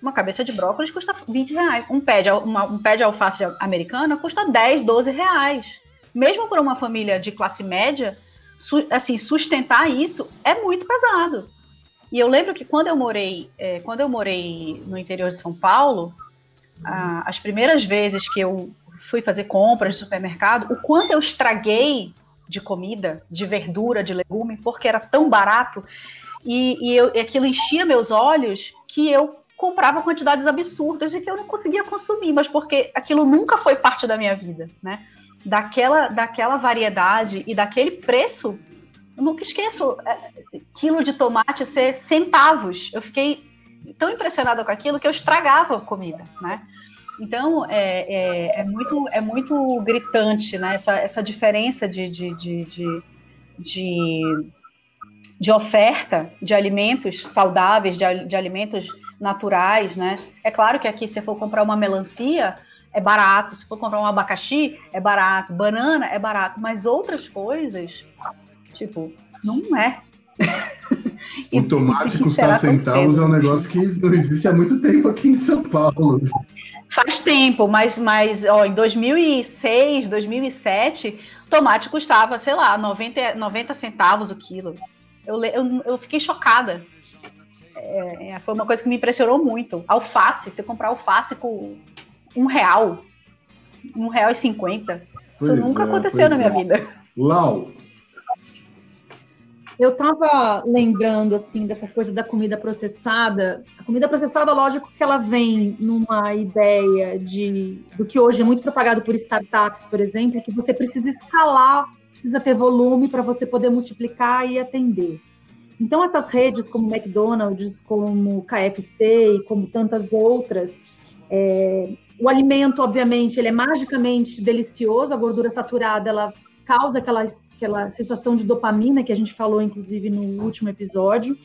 Uma cabeça de brócolis custa 20 reais. Um pé de, uma, um pé de alface americana custa 10, 12 reais. Mesmo para uma família de classe média, su, assim, sustentar isso é muito pesado. E eu lembro que quando eu morei, é, quando eu morei no interior de São Paulo, as primeiras vezes que eu fui fazer compras de supermercado, o quanto eu estraguei de comida, de verdura, de legume, porque era tão barato e, e, eu, e aquilo enchia meus olhos que eu comprava quantidades absurdas e que eu não conseguia consumir, mas porque aquilo nunca foi parte da minha vida, né? daquela, daquela variedade e daquele preço, eu nunca esqueço, é, quilo de tomate ser centavos. Eu fiquei tão impressionada com aquilo que eu estragava a comida, né? Então, é, é, é, muito, é muito gritante né? essa, essa diferença de, de, de, de, de, de oferta de alimentos saudáveis, de, de alimentos naturais. Né? É claro que aqui, se for comprar uma melancia, é barato, se for comprar um abacaxi, é barato, banana é barato, mas outras coisas, tipo, não é. <laughs> O tomate custar centavos é um negócio que não existe há muito tempo aqui em São Paulo. Faz tempo, mas, mas ó, em 2006, 2007, tomate custava, sei lá, 90, 90 centavos o quilo. Eu, eu, eu fiquei chocada. É, foi uma coisa que me impressionou muito. Alface, você comprar alface com um real, um real e cinquenta. Isso nunca é, aconteceu na minha é. vida. Lau, eu estava lembrando assim dessa coisa da comida processada. A comida processada, lógico que ela vem numa ideia de do que hoje é muito propagado por startups, por exemplo, é que você precisa escalar, precisa ter volume para você poder multiplicar e atender. Então essas redes como McDonald's, como KFC e como tantas outras, é, o alimento, obviamente, ele é magicamente delicioso, a gordura saturada ela causa aquela, aquela sensação de dopamina que a gente falou, inclusive, no último episódio.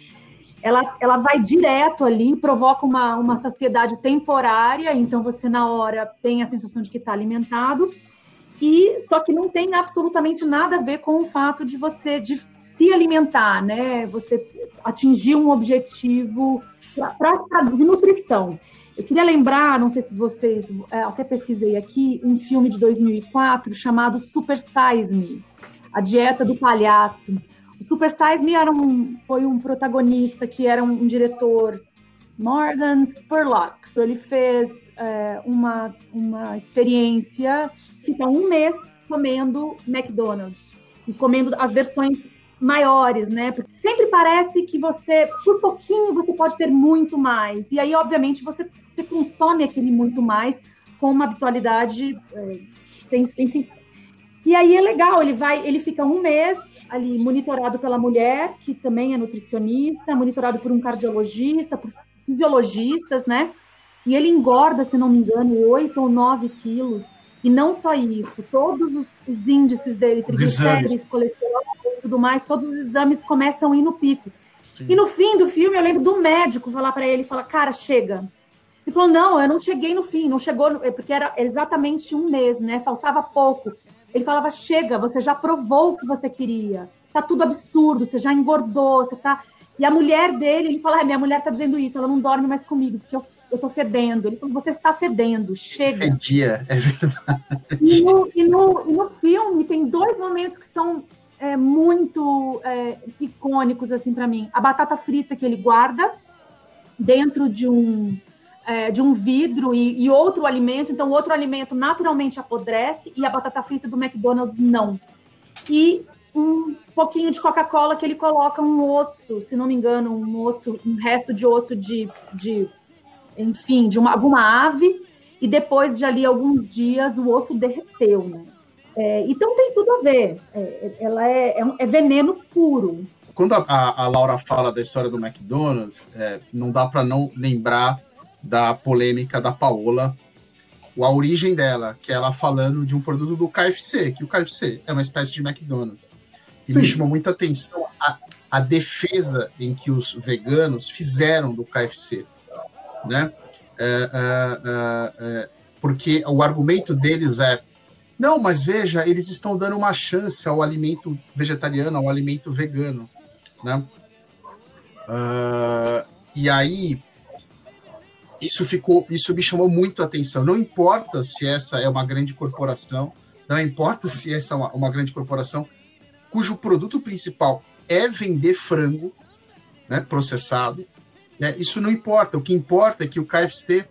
Ela, ela vai direto ali, provoca uma, uma saciedade temporária, então você, na hora, tem a sensação de que está alimentado. E só que não tem absolutamente nada a ver com o fato de você de se alimentar, né? Você atingir um objetivo para de nutrição. Eu queria lembrar, não sei se vocês, é, até pesquisei aqui, um filme de 2004 chamado Super Size Me, A Dieta do Palhaço. O Super Size Me era um, foi um protagonista que era um, um diretor, Morgan Spurlock. Ele fez é, uma, uma experiência, fica um mês comendo McDonald's, comendo as versões maiores, né? Porque sempre parece que você, por pouquinho, você pode ter muito mais. E aí, obviamente, você, você consome aquele muito mais com uma habitualidade é, sem, sem, E aí é legal, ele vai, ele fica um mês ali monitorado pela mulher, que também é nutricionista, monitorado por um cardiologista, por fisiologistas, né? E ele engorda, se não me engano, 8 ou 9 quilos. E não só isso, todos os, os índices dele, triglicéridos, colesterol, tudo mais, todos os exames começam a ir no pico. Sim. E no fim do filme, eu lembro do médico falar para ele, falar, cara, chega. Ele falou, não, eu não cheguei no fim, não chegou, no... porque era exatamente um mês, né? Faltava pouco. Ele falava, chega, você já provou o que você queria. Tá tudo absurdo, você já engordou, você tá... E a mulher dele, ele fala, ah, minha mulher tá dizendo isso, ela não dorme mais comigo, porque eu, eu tô fedendo. Ele falou, você está fedendo, chega. É dia, é verdade. E no, e no, e no filme tem dois momentos que são é, muito é, icônicos assim para mim. A batata frita que ele guarda dentro de um é, de um vidro e, e, outro alimento, então outro alimento naturalmente apodrece e a batata frita do McDonald's não. E um pouquinho de Coca-Cola que ele coloca um osso, se não me engano, um osso, um resto de osso de, de enfim, de uma, alguma ave, e depois de ali alguns dias o osso derreteu, né? É, então tem tudo a ver. É, ela é, é, é, veneno puro. Quando a, a, Laura fala da história do McDonald's, é, não dá para não lembrar da polêmica da Paola, a origem dela, que é ela falando de um produto do KFC, que o KFC é uma espécie de McDonald's. E Sim. me chamou muita atenção a, a defesa em que os veganos fizeram do KFC, né? É, é, é, porque o argumento deles é não, mas veja, eles estão dando uma chance ao alimento vegetariano, ao alimento vegano, né? Uh, e aí isso ficou, isso me chamou muito a atenção. Não importa se essa é uma grande corporação, não importa se essa é uma, uma grande corporação cujo produto principal é vender frango, né, processado. Né, isso não importa. O que importa é que o KFC uh,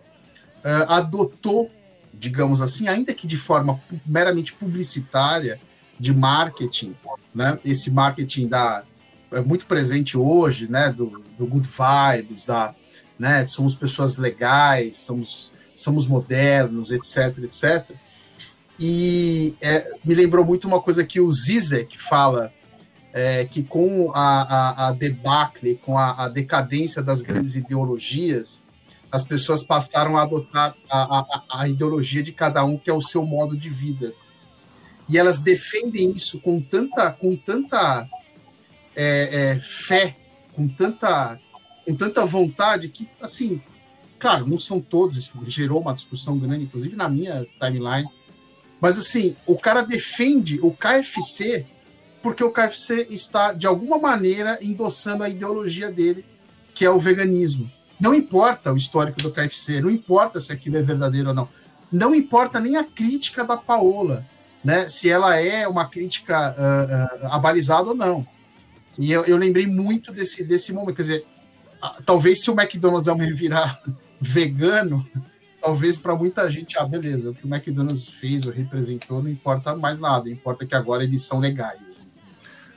ah, adotou digamos assim, ainda que de forma meramente publicitária, de marketing, né? Esse marketing da é muito presente hoje, né? Do, do good vibes, da, né? Somos pessoas legais, somos somos modernos, etc, etc. E é, me lembrou muito uma coisa que o Zizek fala, é, que com a, a, a debacle, com a, a, decadência das grandes ideologias, as pessoas passaram a adotar a, a, a ideologia de cada um, que é o seu modo de vida. E elas defendem isso com tanta, com tanta é, é, fé, com tanta, com tanta vontade, que, assim, claro, não são todos, isso gerou uma discussão grande, inclusive na minha timeline, mas, assim, o cara defende o KFC porque o KFC está, de alguma maneira, endossando a ideologia dele, que é o veganismo. Não importa o histórico do KFC, não importa se aquilo é verdadeiro ou não. Não importa nem a crítica da Paola, né? Se ela é uma crítica uh, uh, abalizada ou não. E eu, eu, lembrei muito desse, desse momento. Quer dizer, uh, talvez se o McDonald's virar <laughs> vegano, talvez para muita gente, ah, beleza, o que o McDonald's fez ou representou não importa mais nada, importa que agora eles são legais.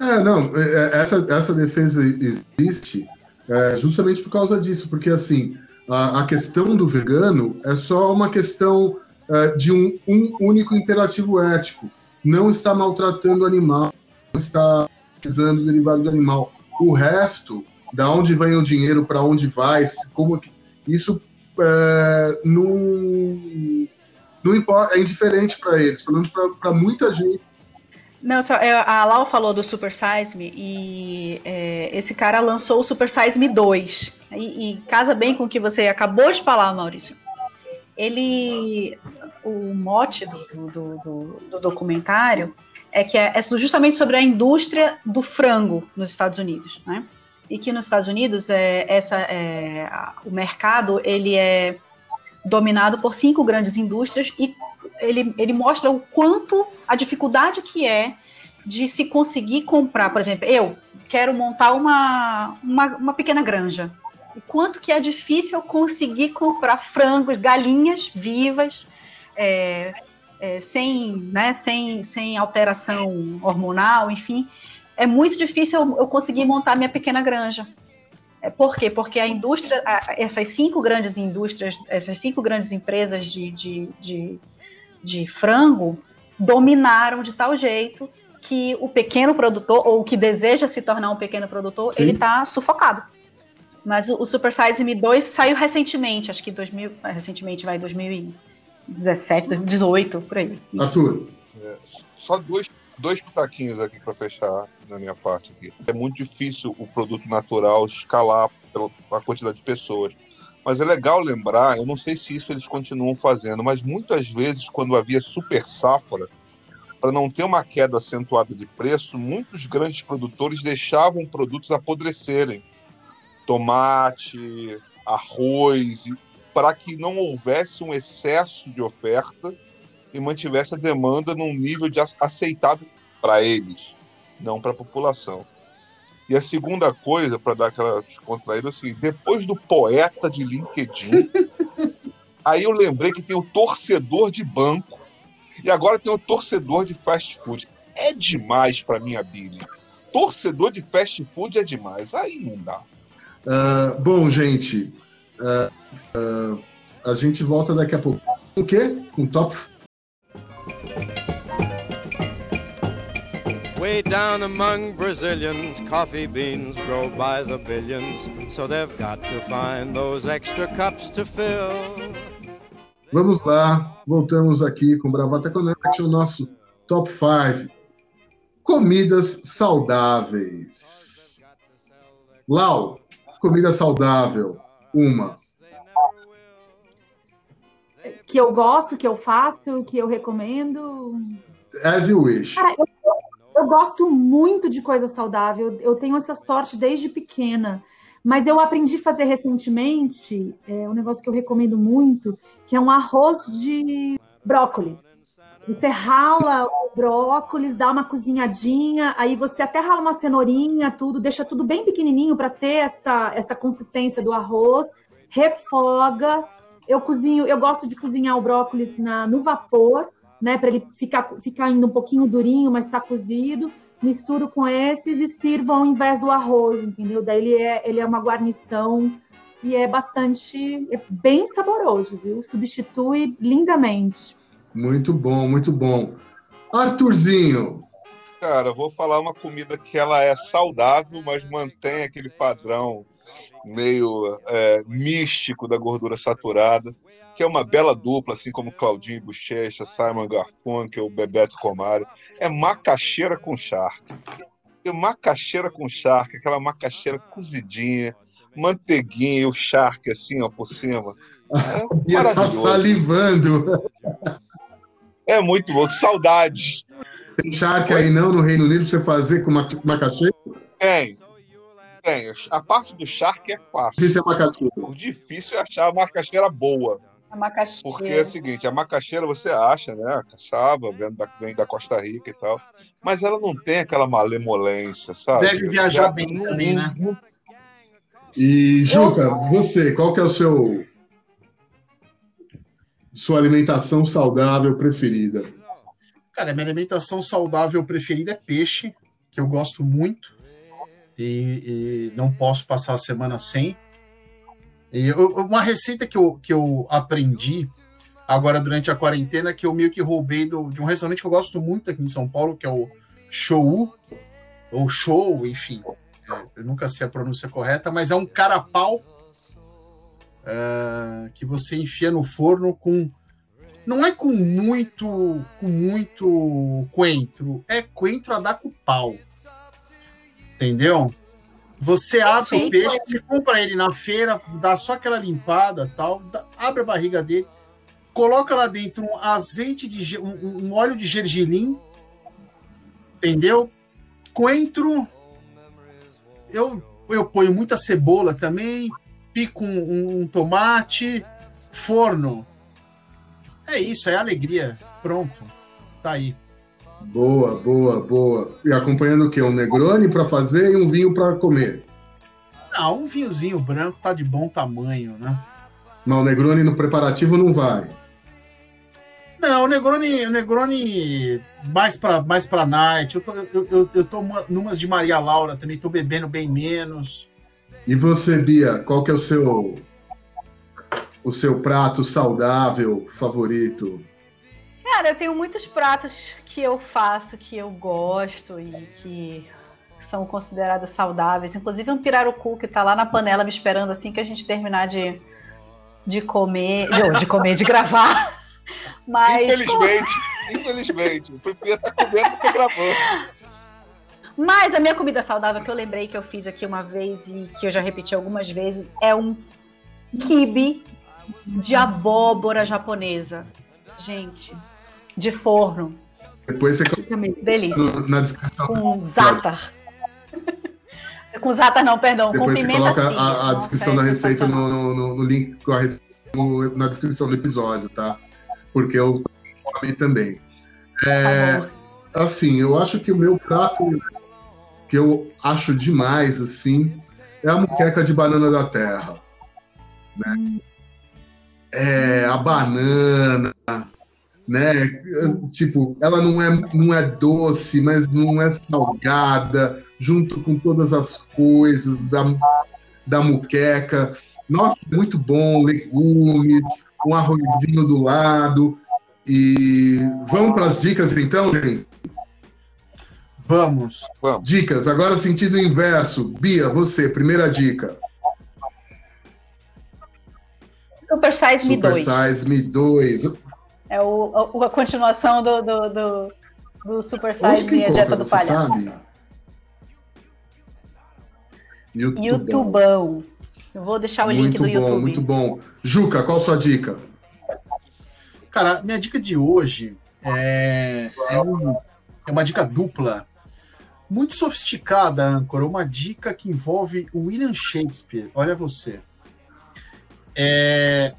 É, não, é, é, essa, essa defesa existe é, justamente por causa disso, porque assim, a, a, questão do vegano é só uma questão é, de um, um, único imperativo ético. Não está maltratando o animal, não está utilizando derivado do animal. O resto, da onde vem o dinheiro, para onde vai, como isso é, não, não importa, é indiferente para eles, pelo menos para muita gente não, só, é, a Lau falou do Super Size Me e é, esse cara lançou o Super Size Me 2. E, e, casa bem com o que você acabou de falar, Maurício. Ele. O mote do, do, do, do documentário é que é, é, justamente sobre a indústria do frango nos Estados Unidos, né? E que nos Estados Unidos é, essa, é, o mercado ele é dominado por cinco grandes indústrias e ele, ele mostra o quanto a dificuldade que é de se conseguir comprar, por exemplo, eu quero montar uma, uma, uma pequena granja. O quanto que é difícil eu conseguir comprar frangos, galinhas vivas, é, é, sem, né, sem, sem alteração hormonal, enfim. É muito difícil eu, eu conseguir montar minha pequena granja. É, por quê? Porque a indústria, essas cinco grandes indústrias, essas cinco grandes empresas de, de, de de frango dominaram de tal jeito que o pequeno produtor, ou o que deseja se tornar um pequeno produtor, Sim. ele está sufocado. Mas o, o, Super Size Me 2 saiu recentemente, acho que 2000, recentemente vai 2017, 2018, por aí. Arthur, é, só dois, dois pitaquinhos aqui para fechar na minha parte aqui. É muito difícil o produto natural escalar pela quantidade de pessoas. Mas é legal lembrar, eu não sei se isso eles continuam fazendo, mas muitas vezes, quando havia super safra, para não ter uma queda acentuada de preço, muitos grandes produtores deixavam produtos apodrecerem. Tomate, arroz, para que não houvesse um excesso de oferta e mantivesse a demanda num nível de aceitável para eles, não para a população. E a segunda coisa, para dar aquela descontraída, é assim, depois do poeta de LinkedIn, <laughs> aí eu lembrei que tem o torcedor de banco e agora tem o torcedor de fast food. É demais para minha Billy. Torcedor de fast food é demais. Aí não dá. Uh, bom, gente, uh, uh, a gente volta daqui a pouco. Com o quê? Com top Way down among Brazilians, coffee beans grow by the billions, so they've got to find those extra cups to fill. Vamos lá, voltamos aqui com Bravata Connection, nosso top 5. Comidas saudáveis. Lau, comida saudável, uma. Que eu gosto, que eu faço, que eu recomendo. As you wish. Cara, eu eu gosto muito de coisa saudável, eu tenho essa sorte desde pequena. Mas eu aprendi a fazer recentemente é, um negócio que eu recomendo muito, que é um arroz de brócolis. Você rala o brócolis, dá uma cozinhadinha, aí você até rala uma cenourinha, tudo, deixa tudo bem pequenininho para ter essa, essa consistência do arroz, refoga. Eu cozinho, eu gosto de cozinhar o brócolis na, no vapor, né, para ele ficar, ficar ainda um pouquinho durinho, mas está cozido. Misturo com esses e sirvo ao invés do arroz, entendeu? Daí ele é, ele é uma guarnição e é bastante, é bem saboroso, viu? Substitui lindamente. Muito bom, muito bom. Arthurzinho. Cara, eu vou falar uma comida que ela é saudável, mas mantém aquele padrão meio é, místico da gordura saturada, que é uma bela dupla, assim como Claudinho Bochecha, Simon Garfunkel, Bebeto Comário. É macaxeira com charque. Tem macaxeira com charque, aquela macaxeira cozidinha, manteiguinha e o charque assim, ó, por cima. É <laughs> Ia tá salivando. É muito bom. Saudades. Tem charque aí não no Reino Unido pra você fazer com macaxeira? Tem. Tem. A parte do charque é fácil. Difícil é macaxeira. O difícil é achar a macaxeira boa. A macaxeira. Porque é o seguinte, a macaxeira você acha, né? Caçava, vem da, vem da Costa Rica e tal. Mas ela não tem aquela malemolência, sabe? Deve viajar bem também, né? E, Juca, você, qual que é o seu sua alimentação saudável preferida? Cara, minha alimentação saudável preferida é peixe, que eu gosto muito e, e não posso passar a semana sem. Eu, uma receita que eu, que eu aprendi agora durante a quarentena, que eu meio que roubei do, de um restaurante que eu gosto muito aqui em São Paulo, que é o Show, ou Show, enfim. É, eu nunca sei a pronúncia correta, mas é um carapau uh, que você enfia no forno com. Não é com muito, com muito coentro, é coentro a dar com pau. Entendeu? Você abre o peixe, você compra ele na feira, dá só aquela limpada, tal, abre a barriga dele, coloca lá dentro um azeite de um, um óleo de gergelim, entendeu? Coentro, eu eu ponho muita cebola também, pico um, um tomate, forno. É isso, é alegria. Pronto, tá aí. Boa, boa, boa. E acompanhando o quê? Um Negroni para fazer e um vinho para comer? Ah, um vinhozinho branco tá de bom tamanho, né? Mas o Negroni no preparativo não vai. Não, o Negroni, o Negroni mais para mais pra night. Eu tô, eu, eu, eu tô numas de Maria Laura também, tô bebendo bem menos. E você, Bia, qual que é o seu o seu prato saudável favorito? Cara, eu tenho muitos pratos que eu faço, que eu gosto e que são considerados saudáveis. Inclusive um pirarucu que tá lá na panela me esperando assim que a gente terminar de, de comer. De, de comer, de gravar. <laughs> Mas. Infelizmente, infelizmente. O Pipia tá comendo porque gravando. Mas a minha comida saudável que eu lembrei que eu fiz aqui uma vez e que eu já repeti algumas vezes é um kibe de abóbora japonesa. Gente, de forno. Depois você Delícia. na descrição. Com zatar. <laughs> com zatar não, perdão. Depois com você pimenta coloca sim, a, a descrição da receita no, no, no, no, link com a receita na descrição do episódio, tá? Porque eu falei também. É, tá assim, eu acho que o meu prato que eu acho demais, assim, é a muqueca de banana da terra. Né? Hum. É, a banana, né? Tipo, ela não é, não é doce, mas não é salgada, junto com todas as coisas da, da muqueca. Nossa, muito bom, legumes, um arrozinho do lado. E vamos para as dicas então, gente? Vamos. Vamos. Dicas, agora sentido inverso. Bia, você, primeira dica. Super Size Me 2. Super Size Me 2. É o, a continuação do, do, do, do Super Size Me, a dieta do palhaço. Sabe? YouTubão. YouTubão. Eu vou deixar o link muito do bom, YouTube. Muito bom. Juca, qual a sua dica? Cara, minha dica de hoje é, é, um, é uma dica dupla. Muito sofisticada, Âncora. Uma dica que envolve o William Shakespeare. Olha você. É,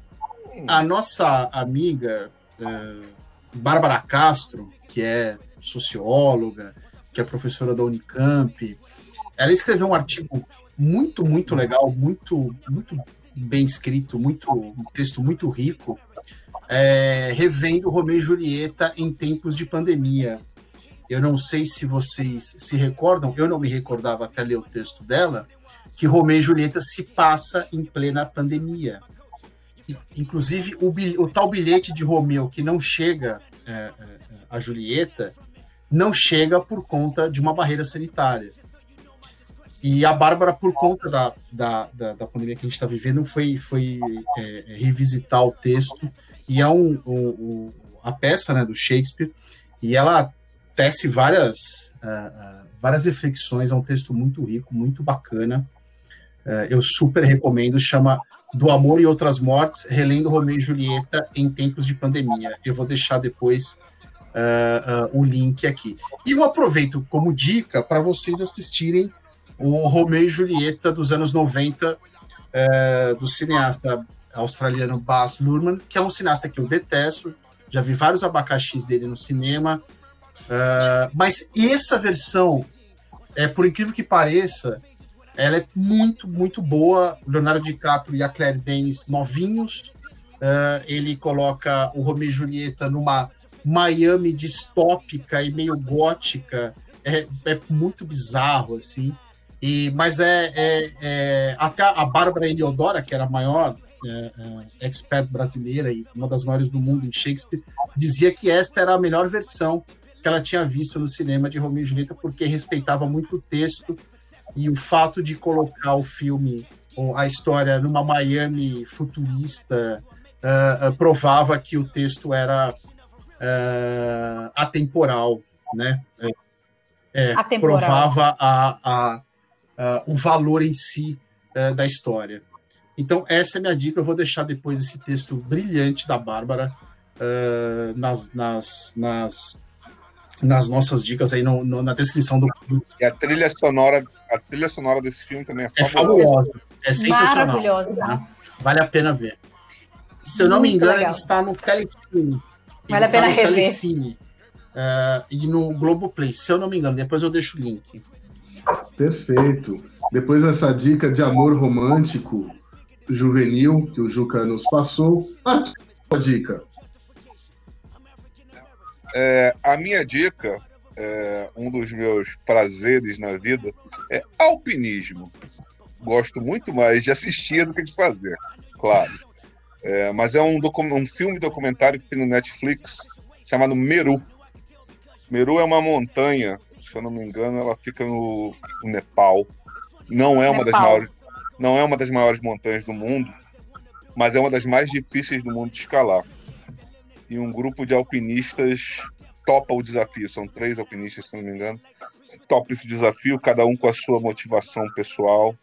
a nossa amiga é, Bárbara Castro, que é socióloga, que é professora da Unicamp, ela escreveu um artigo muito, muito legal, muito, muito bem escrito, muito, um texto muito rico, é, revendo Romeu e Julieta em tempos de pandemia. Eu não sei se vocês se recordam, eu não me recordava até ler o texto dela, que Romeu e Julieta se passa em plena pandemia. Inclusive, o, o tal bilhete de Romeu que não chega é, é, a Julieta não chega por conta de uma barreira sanitária. E a Bárbara, por conta da, da, da, da pandemia que a gente está vivendo, foi, foi é, revisitar o texto. E é um, um, um, a peça né, do Shakespeare, e ela tece várias, uh, uh, várias reflexões. É um texto muito rico, muito bacana. Uh, eu super recomendo. Chama Do Amor e Outras Mortes, relendo Romeu e Julieta em tempos de pandemia. Eu vou deixar depois o link aqui. E eu aproveito como dica para vocês assistirem o Romeu e Julieta dos anos 90, é, do cineasta australiano Baz Luhrmann, que é um cineasta que eu detesto, já vi vários abacaxis dele no cinema, é, mas essa versão, é, por incrível que pareça, ela é muito, muito boa. Leonardo DiCaprio e a Claire Danes novinhos. Uh, ele coloca o Romeo e Julieta numa Miami distópica e meio gótica. É, é muito bizarro, assim. E, mas é, é, é, até a Bárbara Eliodora, que era a maior é, é, expert brasileira e uma das maiores do mundo em Shakespeare, dizia que esta era a melhor versão que ela tinha visto no cinema de Romeo e Julieta, porque respeitava muito o texto e o fato de colocar o filme, a história, numa Miami futurista, uh, provava que o texto era uh, atemporal, né? É, atemporal. provava a, a uh, o valor em si uh, da história. Então, essa é a minha dica. Eu vou deixar depois esse texto brilhante da Bárbara nas, nas, nas, nas, nossas dicas aí no, no, na descrição do. E a trilha sonora, a trilha sonora desse filme também é, é fabulosa. É sensacional. Maravilhosa. Né? Vale a pena ver. Se eu não Muito me engano, legal. ele está no Telecine. Vale a pena rever. Telecine, uh, e no Globoplay, se eu não me engano. Depois eu deixo o link. Perfeito. Depois dessa dica de amor romântico juvenil que o Juca nos passou, a dica. É, a minha dica, é, um dos meus prazeres na vida, é alpinismo. Gosto muito mais de assistir do que de fazer, claro. É, mas é um, um filme documentário que tem no Netflix chamado Meru. Meru é uma montanha se eu não me engano, ela fica no, no Nepal. Não é uma Nepal. das maiores, não é uma das maiores montanhas do mundo, mas é uma das mais difíceis do mundo de escalar. E um grupo de alpinistas topa o desafio. São três alpinistas, se não me engano. Topa esse desafio, cada um com a sua motivação pessoal.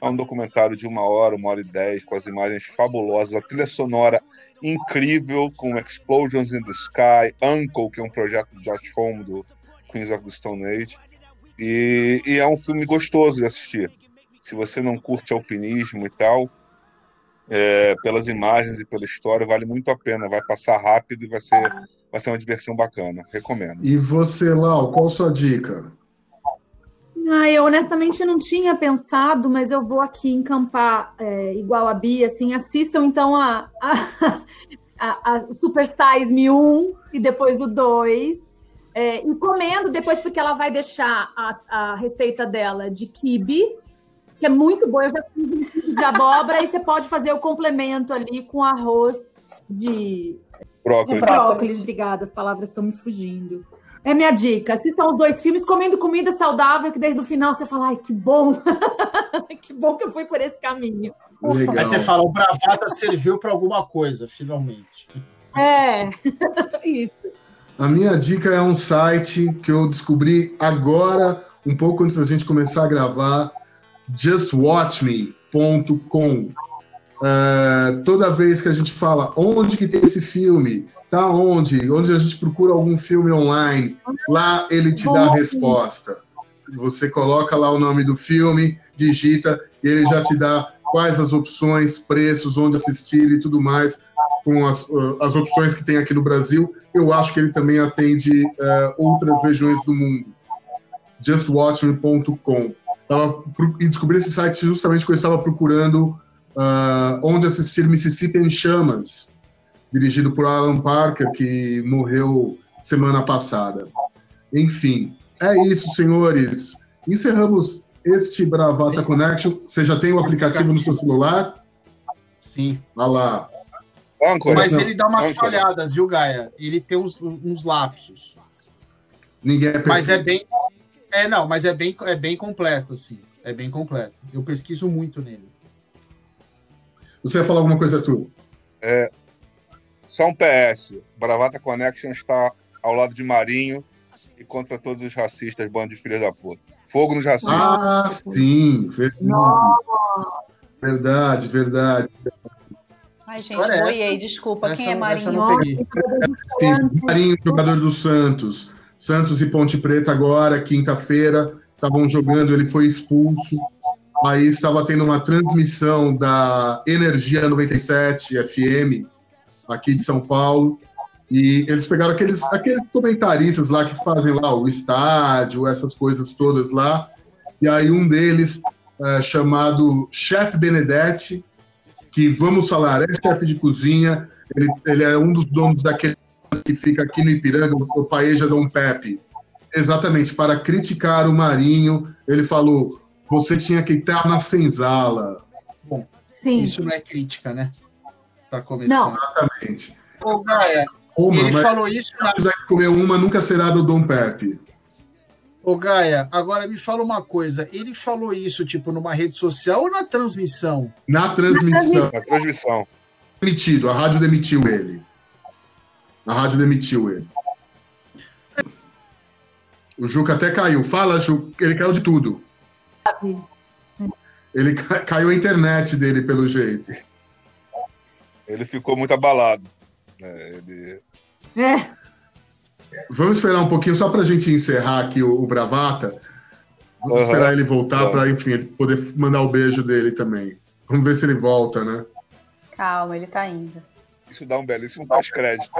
É um documentário de uma hora, uma hora e dez, com as imagens fabulosas, a trilha sonora incrível, com Explosions in the Sky, Uncle, que é um projeto de Josh Home do, Queens of the Stone Age. E, e, é um filme gostoso de assistir. Se você não curte alpinismo e tal, é, pelas imagens e pela história, vale muito a pena. Vai passar rápido e vai ser, vai ser uma diversão bacana. Recomendo. E você, Lau, qual a sua dica? Ah, eu honestamente não tinha pensado, mas eu vou aqui encampar é, igual a Bia, assim, assistam então a, a, <laughs> a, a Super Size Me 1 e depois o 2 é, encomendo depois, porque ela vai deixar a, a receita dela de kibe, que é muito boa. Eu já fiz de abóbora, e você pode fazer o complemento ali com arroz de brócolis. De brócolis. Obrigada, as palavras estão me fugindo. É minha dica. Assistam os dois filmes comendo comida saudável, que desde o final você fala, ai, que bom. <laughs> que bom que eu fui por esse caminho. Legal. Aí você fala, o bravata serviu para alguma coisa, finalmente. É, <laughs> isso. A minha dica é um site que eu descobri agora, um pouco antes da gente começar a gravar, justwatchme.com. Uh, toda vez que a gente fala onde que tem esse filme, tá onde, onde a gente procura algum filme online, lá ele te dá a resposta. Você coloca lá o nome do filme, digita e ele já te dá quais as opções, preços, onde assistir e tudo mais, com as, as opções que tem aqui no Brasil eu acho que ele também atende uh, outras regiões do mundo. JustWatchMe.com. E descobri esse site justamente porque eu estava procurando uh, onde assistir Mississippi em Chamas, dirigido por Alan Parker, que morreu semana passada. Enfim, é isso, senhores. Encerramos este Bravata Connection. Você já tem o aplicativo no seu celular? Sim. Olha lá. âncora. Mas ele dá umas âncora. falhadas, viu, Gaia? Ele tem uns, uns lapsos. Ninguém é Mas é perfeito. bem. É, não, mas é bem, é bem completo, assim. É bem completo. Eu pesquiso muito nele. Você ia falar alguma coisa, Arthur? Só um PS. Bravata Connection está ao lado de Marinho e contra todos os racistas, bando de filhos da puta. Fogo nos racistas. Ah, sim. Verdade, verdade. verdade. Ai, gente, História é boiei, desculpa. Essa Quem é eu- essa eu Marinho? não peguei. Sim, Marinho, jogador do Santos. Santos e Ponte Preta agora, quinta-feira, estavam jogando, ele foi expulso. Aí estava tendo uma transmissão da Energia 97 FM, aqui de São Paulo. E eles pegaram aqueles, aqueles comentaristas lá que fazem lá o estádio, essas coisas todas lá. E aí um deles, é, chamado Chef Benedetti, que vamos falar, é chefe de cozinha, ele, ele é um dos donos daquele que fica aqui no Ipiranga, o Paeja Dom Pepe. Exatamente, para criticar o Marinho, ele falou: você tinha que estar na senzala. Sim. Isso não é crítica, né? Pra começar. Não. Exatamente. Ô, Gaia, Uma, ele falou isso na se quiser comer uma, nunca será do Dom Pepe. Ô, Gaia, agora me fala uma coisa. Ele falou isso, tipo, numa rede social ou na transmissão? Na transmissão, Na transmissão. demitido, a rádio demitiu ele. A rádio demitiu ele. O Juca até caiu. Fala, Juca, ele caiu de tudo. Sabe? Ele ca- caiu a internet dele, pelo jeito. Ele ficou muito abalado. É, ele- É. Vamos esperar um pouquinho só para a gente encerrar aqui o, o Bravata. Vamos Aham. esperar ele voltar para, enfim, ele poder mandar o beijo dele também. Vamos ver se ele volta, né? Calma, ele tá indo. Isso dá um belíssimo pós-crédito.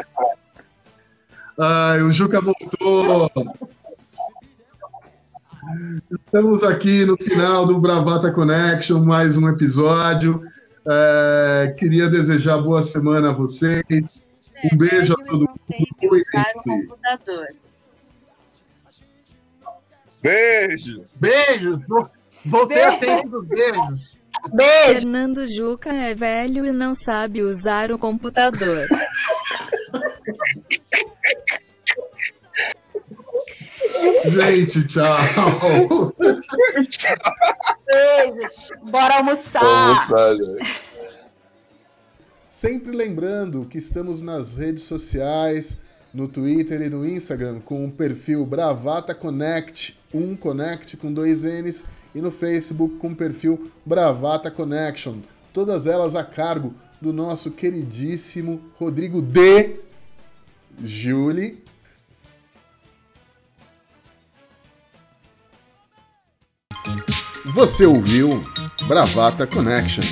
Ai, o Juca voltou! Estamos aqui no final do Bravata Connection, mais um episódio. É, queria desejar boa semana a vocês. Um beijo a todo mundo. Beijo! Beijos! Vo- Voltei a <laughs> tempo dos beijos. Beijo! Fernando Juca é velho e não sabe usar o computador. Gente, tchau! Beijo! Bora almoçar! Vamos almoçar, gente. Sempre lembrando que estamos nas redes sociais, no Twitter e no Instagram, com o perfil Bravata Connect, um Connect com dois N's, e no Facebook com o perfil Bravata Connection. Todas elas a cargo do nosso queridíssimo Rodrigo D. Julie. Você ouviu Bravata Connection.